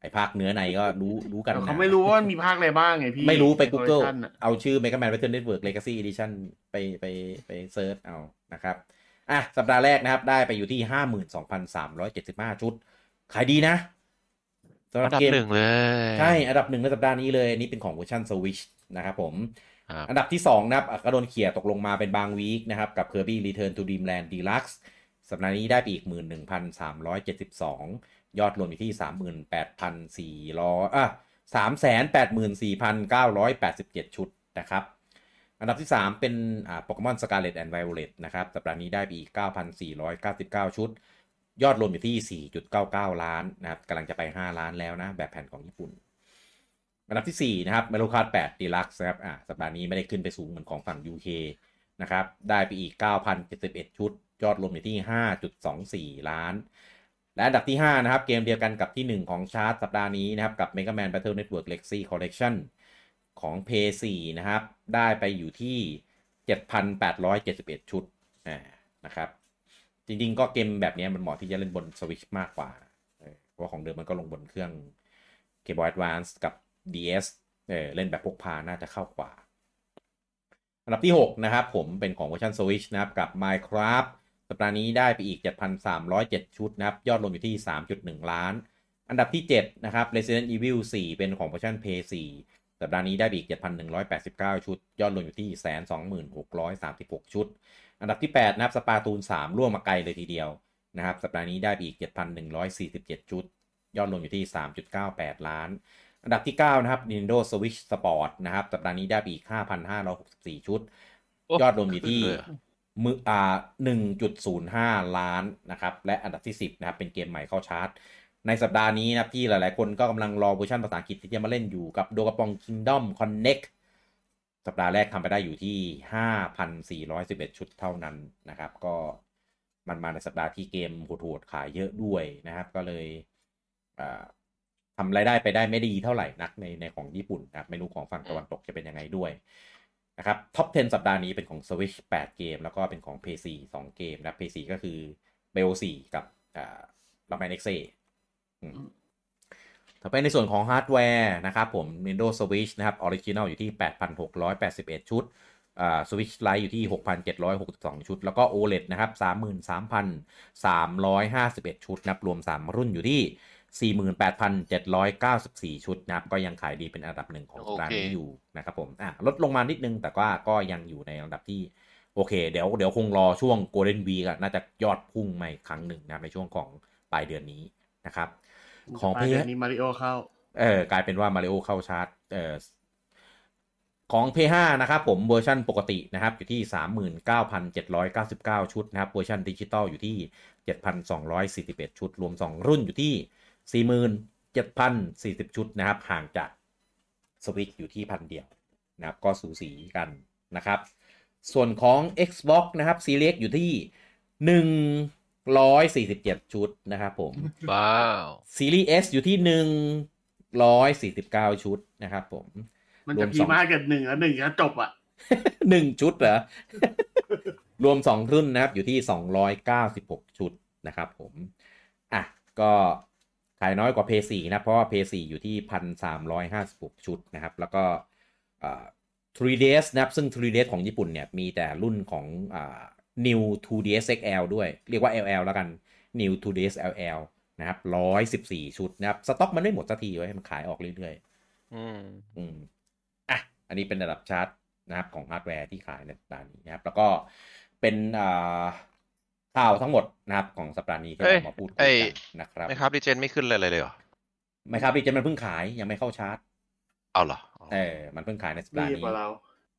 ไอ้ภาคเนื้อในก็รู้รู้กันแต่นะเขาไม่รู้ว่ามีภาคอะไรบ้างไงพี่ ไม่รู้ไปใน Google collection อะเอาชื่อ Mega Man Battle Network Legacy Edition ไปไปไป search เอานะครับ อะ สัปดาห์แรกนะครับ ได้ไปอยู่ที่ห้าหมื่นสองพันสามร้อยเจ็ดสิบห้าชุด ขายดีนะสำหรัอับนดับเกมหนึ่งเลย ใช่ อันดับหนึ่งในสัปดาห์นี้เลยอันนี้เป็นของเวอร์ชัน Switch นะครับผมครับอันดับที่ 2 นะครับอะก็โดนเขี่ยตกลงมาเป็นบาง week นะครับ กับ Kirby Return to Dreamland Deluxe สัปดาห์นี้ได้ไปอีก 11,372 ยอดรวมอยู่ที่ 38,400อะ384,987 ชุดนะครับ อันดับที่ 3 เป็นอ่า Pokemon Scarlet and Violet นะครับ สัปดาห์นี้ได้ไปอีก 9,499 ชุด ยอดรวมอยู่ที่ 4.99 ล้านนะครับกำลังจะไป 5 ล้านแล้วนะ แบบแผ่นของญี่ปุ่น อันดับที่ 4 นะครับ Mario Kart 8 Deluxe นะครับอ่าสัปดาห์นี้ไม่ได้ขึ้นไปสูงเหมือนของฝั่ง UK นะครับ ได้ไปอีก 9,071 ชุด ยอดรวมอยู่ที่ 5.24 ล้าน และอันดับที่ 5 นะครับ เกมเดียวกันกับที่ 1 ของชาร์ตสัปดาห์นี้นะครับ กับ Mega Man Battle Network Legacy Collection ของ p 4นะครับ ได้ไปอยู่ที่ 7,871 ชุดอ่านะครับ จริงๆ ก็เกมแบบนี้มันเหมาะที่จะเล่นบน Switch มากกว่า เพราะของเดิมมันก็ลงบนเครื่อง Game Boy Advance กับ DS เออเล่นแบบพกพาน่าจะเข้ากว่า อันดับที่ 6 นะครับ ผมเป็นของเวอร์ชัน Switch นะครับ กับ Minecraft สัปดาห์นี้ได้ไปอีก 7,307 ชุดนะครับ ยอดรวมอยู่ที่ 3.1 ล้าน อันดับที่ 7 นะครับ Resident Evil 4 เป็นของเวอร์ชัน PS 4สัปดาห์นี้ได้ไปอีก 7,189 ชุด ยอดรวมอยู่ที่ 126,36 ชุด อันดับที่ 8 นะครับสปาตูน 3 ร่วมมาไกลเลยทีเดียวนะครับ สัปดาห์นี้ได้ไปอีก 7,147 ชุด ยอดรวมอยู่ที่ 3.98 ล้าน อันดับที่ 9 นะครับ Nintendo Switch Sport นะครับ สัปดาห์นี้ได้ไปอีก 5,564 ชุดโอ้ยอดรวมอยู่ที่ ขึ้นเลยอะมืออ่า1.05ล้านนะครับ และอันดับที่10นะครับ เป็นเกมใหม่เข้าชาร์ตในสัปดาห์นี้นะครับที่หลายๆ คนก็กำลังรอเวอร์ชันภาษาอังกฤษที่จะมาเล่นอยู่กับโดกระปอง Kingdom Connect สัปดาห์แรกทำไปได้อยู่ที่ 5,411 ชุดเท่านั้นนะครับ ก็มันมาในสัปดาห์ที่เกมโหดๆขายเยอะด้วยนะครับ ก็เลยทำรายได้ไปได้ไม่ดีเท่าไหร่นักในในของญี่ปุ่นนะไม่รู้ของฝั่งตะวันตกจะเป็นยังไงด้วย นะครับ top 10 สัปดาห์นี้เป็นของ Switch 8 เกม แล้วก็เป็นของ PS4 2เกมนะครับ PS4 ก็คือ Bio 4 กับอ่า Rockman X ต่อไปในส่วนของฮาร์ดแวร์นะครับผม Nintendo Switch นะครับ Original อยู่ที่ 8,681 ชุดอ่า Switch Lite อยู่ที่ 6,762 ชุด แล้วก็ OLED นะครับ 33,351 ชุดนะครับรวม 3 รุ่นอยู่ที่ 48,794 ชุดนะครับ ก็ยังขายดีเป็นอันดับหนึ่งของโอเคร้านนี้อยู่นะครับผมอะลดลงมานิดนึงแต่ว่าก็ยังอยู่ในอันดับที่โอเค เดี๋ยวเดี๋ยวคงรอช่วง Golden Week อะน่าจะยอดพุ่งมาอีกครั้งหนึ่งนะครับในช่วงของปลายเดือนนี้นะครับ ของปลาย PS เดือนนี้มาริโอเข้าเออกลายเป็นว่ามาริโอเข้าชาร์ตเอ่อของ PS5 นะครับผมเวอร์ชันปกตินะครับอยู่ที่ 39,799 ชุดนะครับเวอร์ชันดิจิตอลอยู่ที่ 7,241 ชุด รวม 2 รุ่นอยู่ที่ 47,040 ชุดนะครับห่างจากสวิตอยู่ที่พันเดียวนะครับก็สูสีกันนะครับ ส่วนของ Xbox นะครับ Series X อยู่ที่ 147 ชุดนะครับผม ว้าวซีรีส์ S อยู่ที่หนึ่งร้อยสี่สิบเก้าชุดนะครับผม มันรวจะมพีสองมากเกินหนึ่งแล้วหนึ่งจะจบอะหนึ่งชุดเหรอ รวมสองรุ่นนะครับ อยู่ที่สองร้อยเก้าสิบหกชุดนะครับผม อะ ก็ ขายน้อยกว่า p 4นะ เพราะว่า p 4อยู่ที่พันสามร้อยห้าสิบหกชุดนะครับ แล้วก็อ่า 3ds นะครับ ซึ่ง 3ds ของญี่ปุ่นเนี่ย มีแต่รุ่นของอ่า new 2ds XL ด้วย เรียกว่า LL แล้วกัน new 2ds LL นะครับร้อยสิบสี่ชุดนะครับ สต็อกมันไม่หมดสักทีไว้ยมันขายออกเรื่อยๆ อืม อืม อะ อันนี้เป็นระดับชาร์ตนะครับของฮาร์ดแวร์ที่ขายในสัปดาห์นี้นะครับ แล้วก็เป็นอ่า ข่าวทั้งหมดนะครับของสัปดาห์นี้ที่เอ้ยเรามาพูดคุไอ้ยกันนะครับไม่ครับดิเจนไม่ขึ้นเลยเลยเลยเหรอไม่ครับดิเจนมันเพิ่งขายยังไม่เข้าชาร์ตเอาเหรออ๋อเออมันเพิ่งขายในสัปดาห์รีบนี้กว่าเรา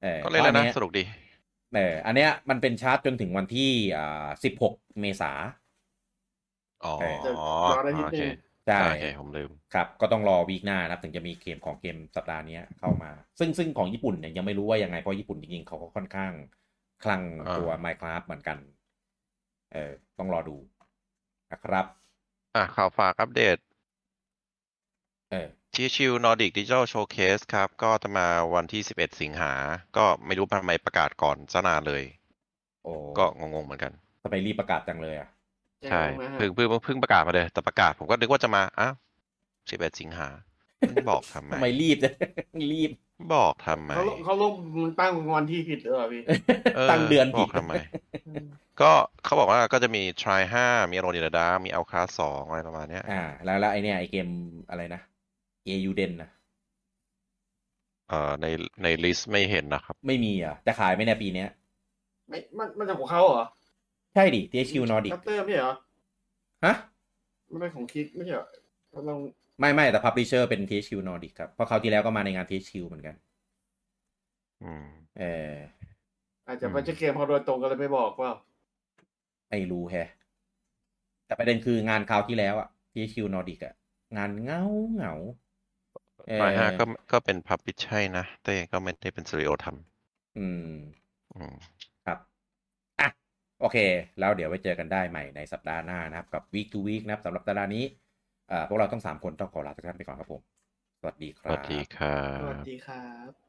เออก็เลยแล้วนะพราสนุกดีเอออันเนี้ยมันเป็นชาร์ตจนถึงวันที่อ่าสิบหกเมษาอ๋อเออจะรอได้นิดโอนึเคงใช่โอเคผมลืมครับ ก็ต้องรอ week หน้านะครับ ถึงจะมีเกมของเกมสัปดาห์นี้เข้ามา ซึ่งซึ่งของญี่ปุ่นเนี่ยยังไม่รู้ว่ายังไง เพราะญี่ปุ่นจริงๆเขาก็ค่อนข้างคลั่งอ่าตัว Minecraft เหมือนกัน เออต้องรอดูนะครับ อะข่าวฝากอัปเดตเออ THQ Nordic Digital Showcase ครับ ก็จะมาวันที่ 11 สิงหา ก็ไม่รู้ทำไมประกาศก่อนซะนานเลย โอ้ก็งงๆเหมือนกันทำไมรีบประกาศจังเลยอะ ใช่แจ้งมาฮะเพิ่งเพิ่งเพิ่งประกาศมาเลย แต่ประกาศผมก็นึกว่าจะมาอ้าว11 สิงหาไม่บอกทำไมทำไมรีบจังรีบ บอกทำไมเขาเขาลงมันตั้งวันที่ผิดหรือเปล่าพี่ตั้งเดือนบผิอดกทำไม ก็เขาบอกว่าก็จะมี try 5มี Alone in the Dark มี Outcast 2อะไรประมาณเนี้ย อ่า แล้วแล้วไอเนี้ยไอเกมอะไรนะ AU Den นะเอ่อในในลิสต์ไม่เห็นนะครับ ไม่มีอะจะขายไหมเนี่ยปีเนี้ยไม่มันมันจากของเขาเหรอ ใช่ดิ THQ Nordic คัตเตอร์ไม่ใช่เหรอฮะมันเป็นของคิกไม่ใช่เหรอเราลอง ไม่ไม่แต่ Publisher เป็น THQ Nordic ครับ เพราะคราวที่แล้วก็มาในงาน THQ เหมือนกันอืมเอออาจจะเป็นเจ้าเกมเขาโดยตรงก็เลยไม่บอกว่าไม่รู้แฮะ แต่ประเด็นคืองานคราวที่แล้วอะ THQ Nordic อะงานเงาเงาเออ try 5ก็ก็เป็นพับปิชใช่นะ แต่ก็ไม่ได้เป็นสตูดิโอทอืมำอืม ครับ อะ โอเค แล้วเดี๋ยวไว้เจอกันได้ใหม่ในสัปดาห์หน้านะครับ กับ week to week นะครับสำหรับสัปดาห์นี้เอ่อ พวกเราต้องสามคนต้องขอลาทุกท่านไปก่อนครับผม สวัสดีคสรับวัสดีครัสวัสบดีครับ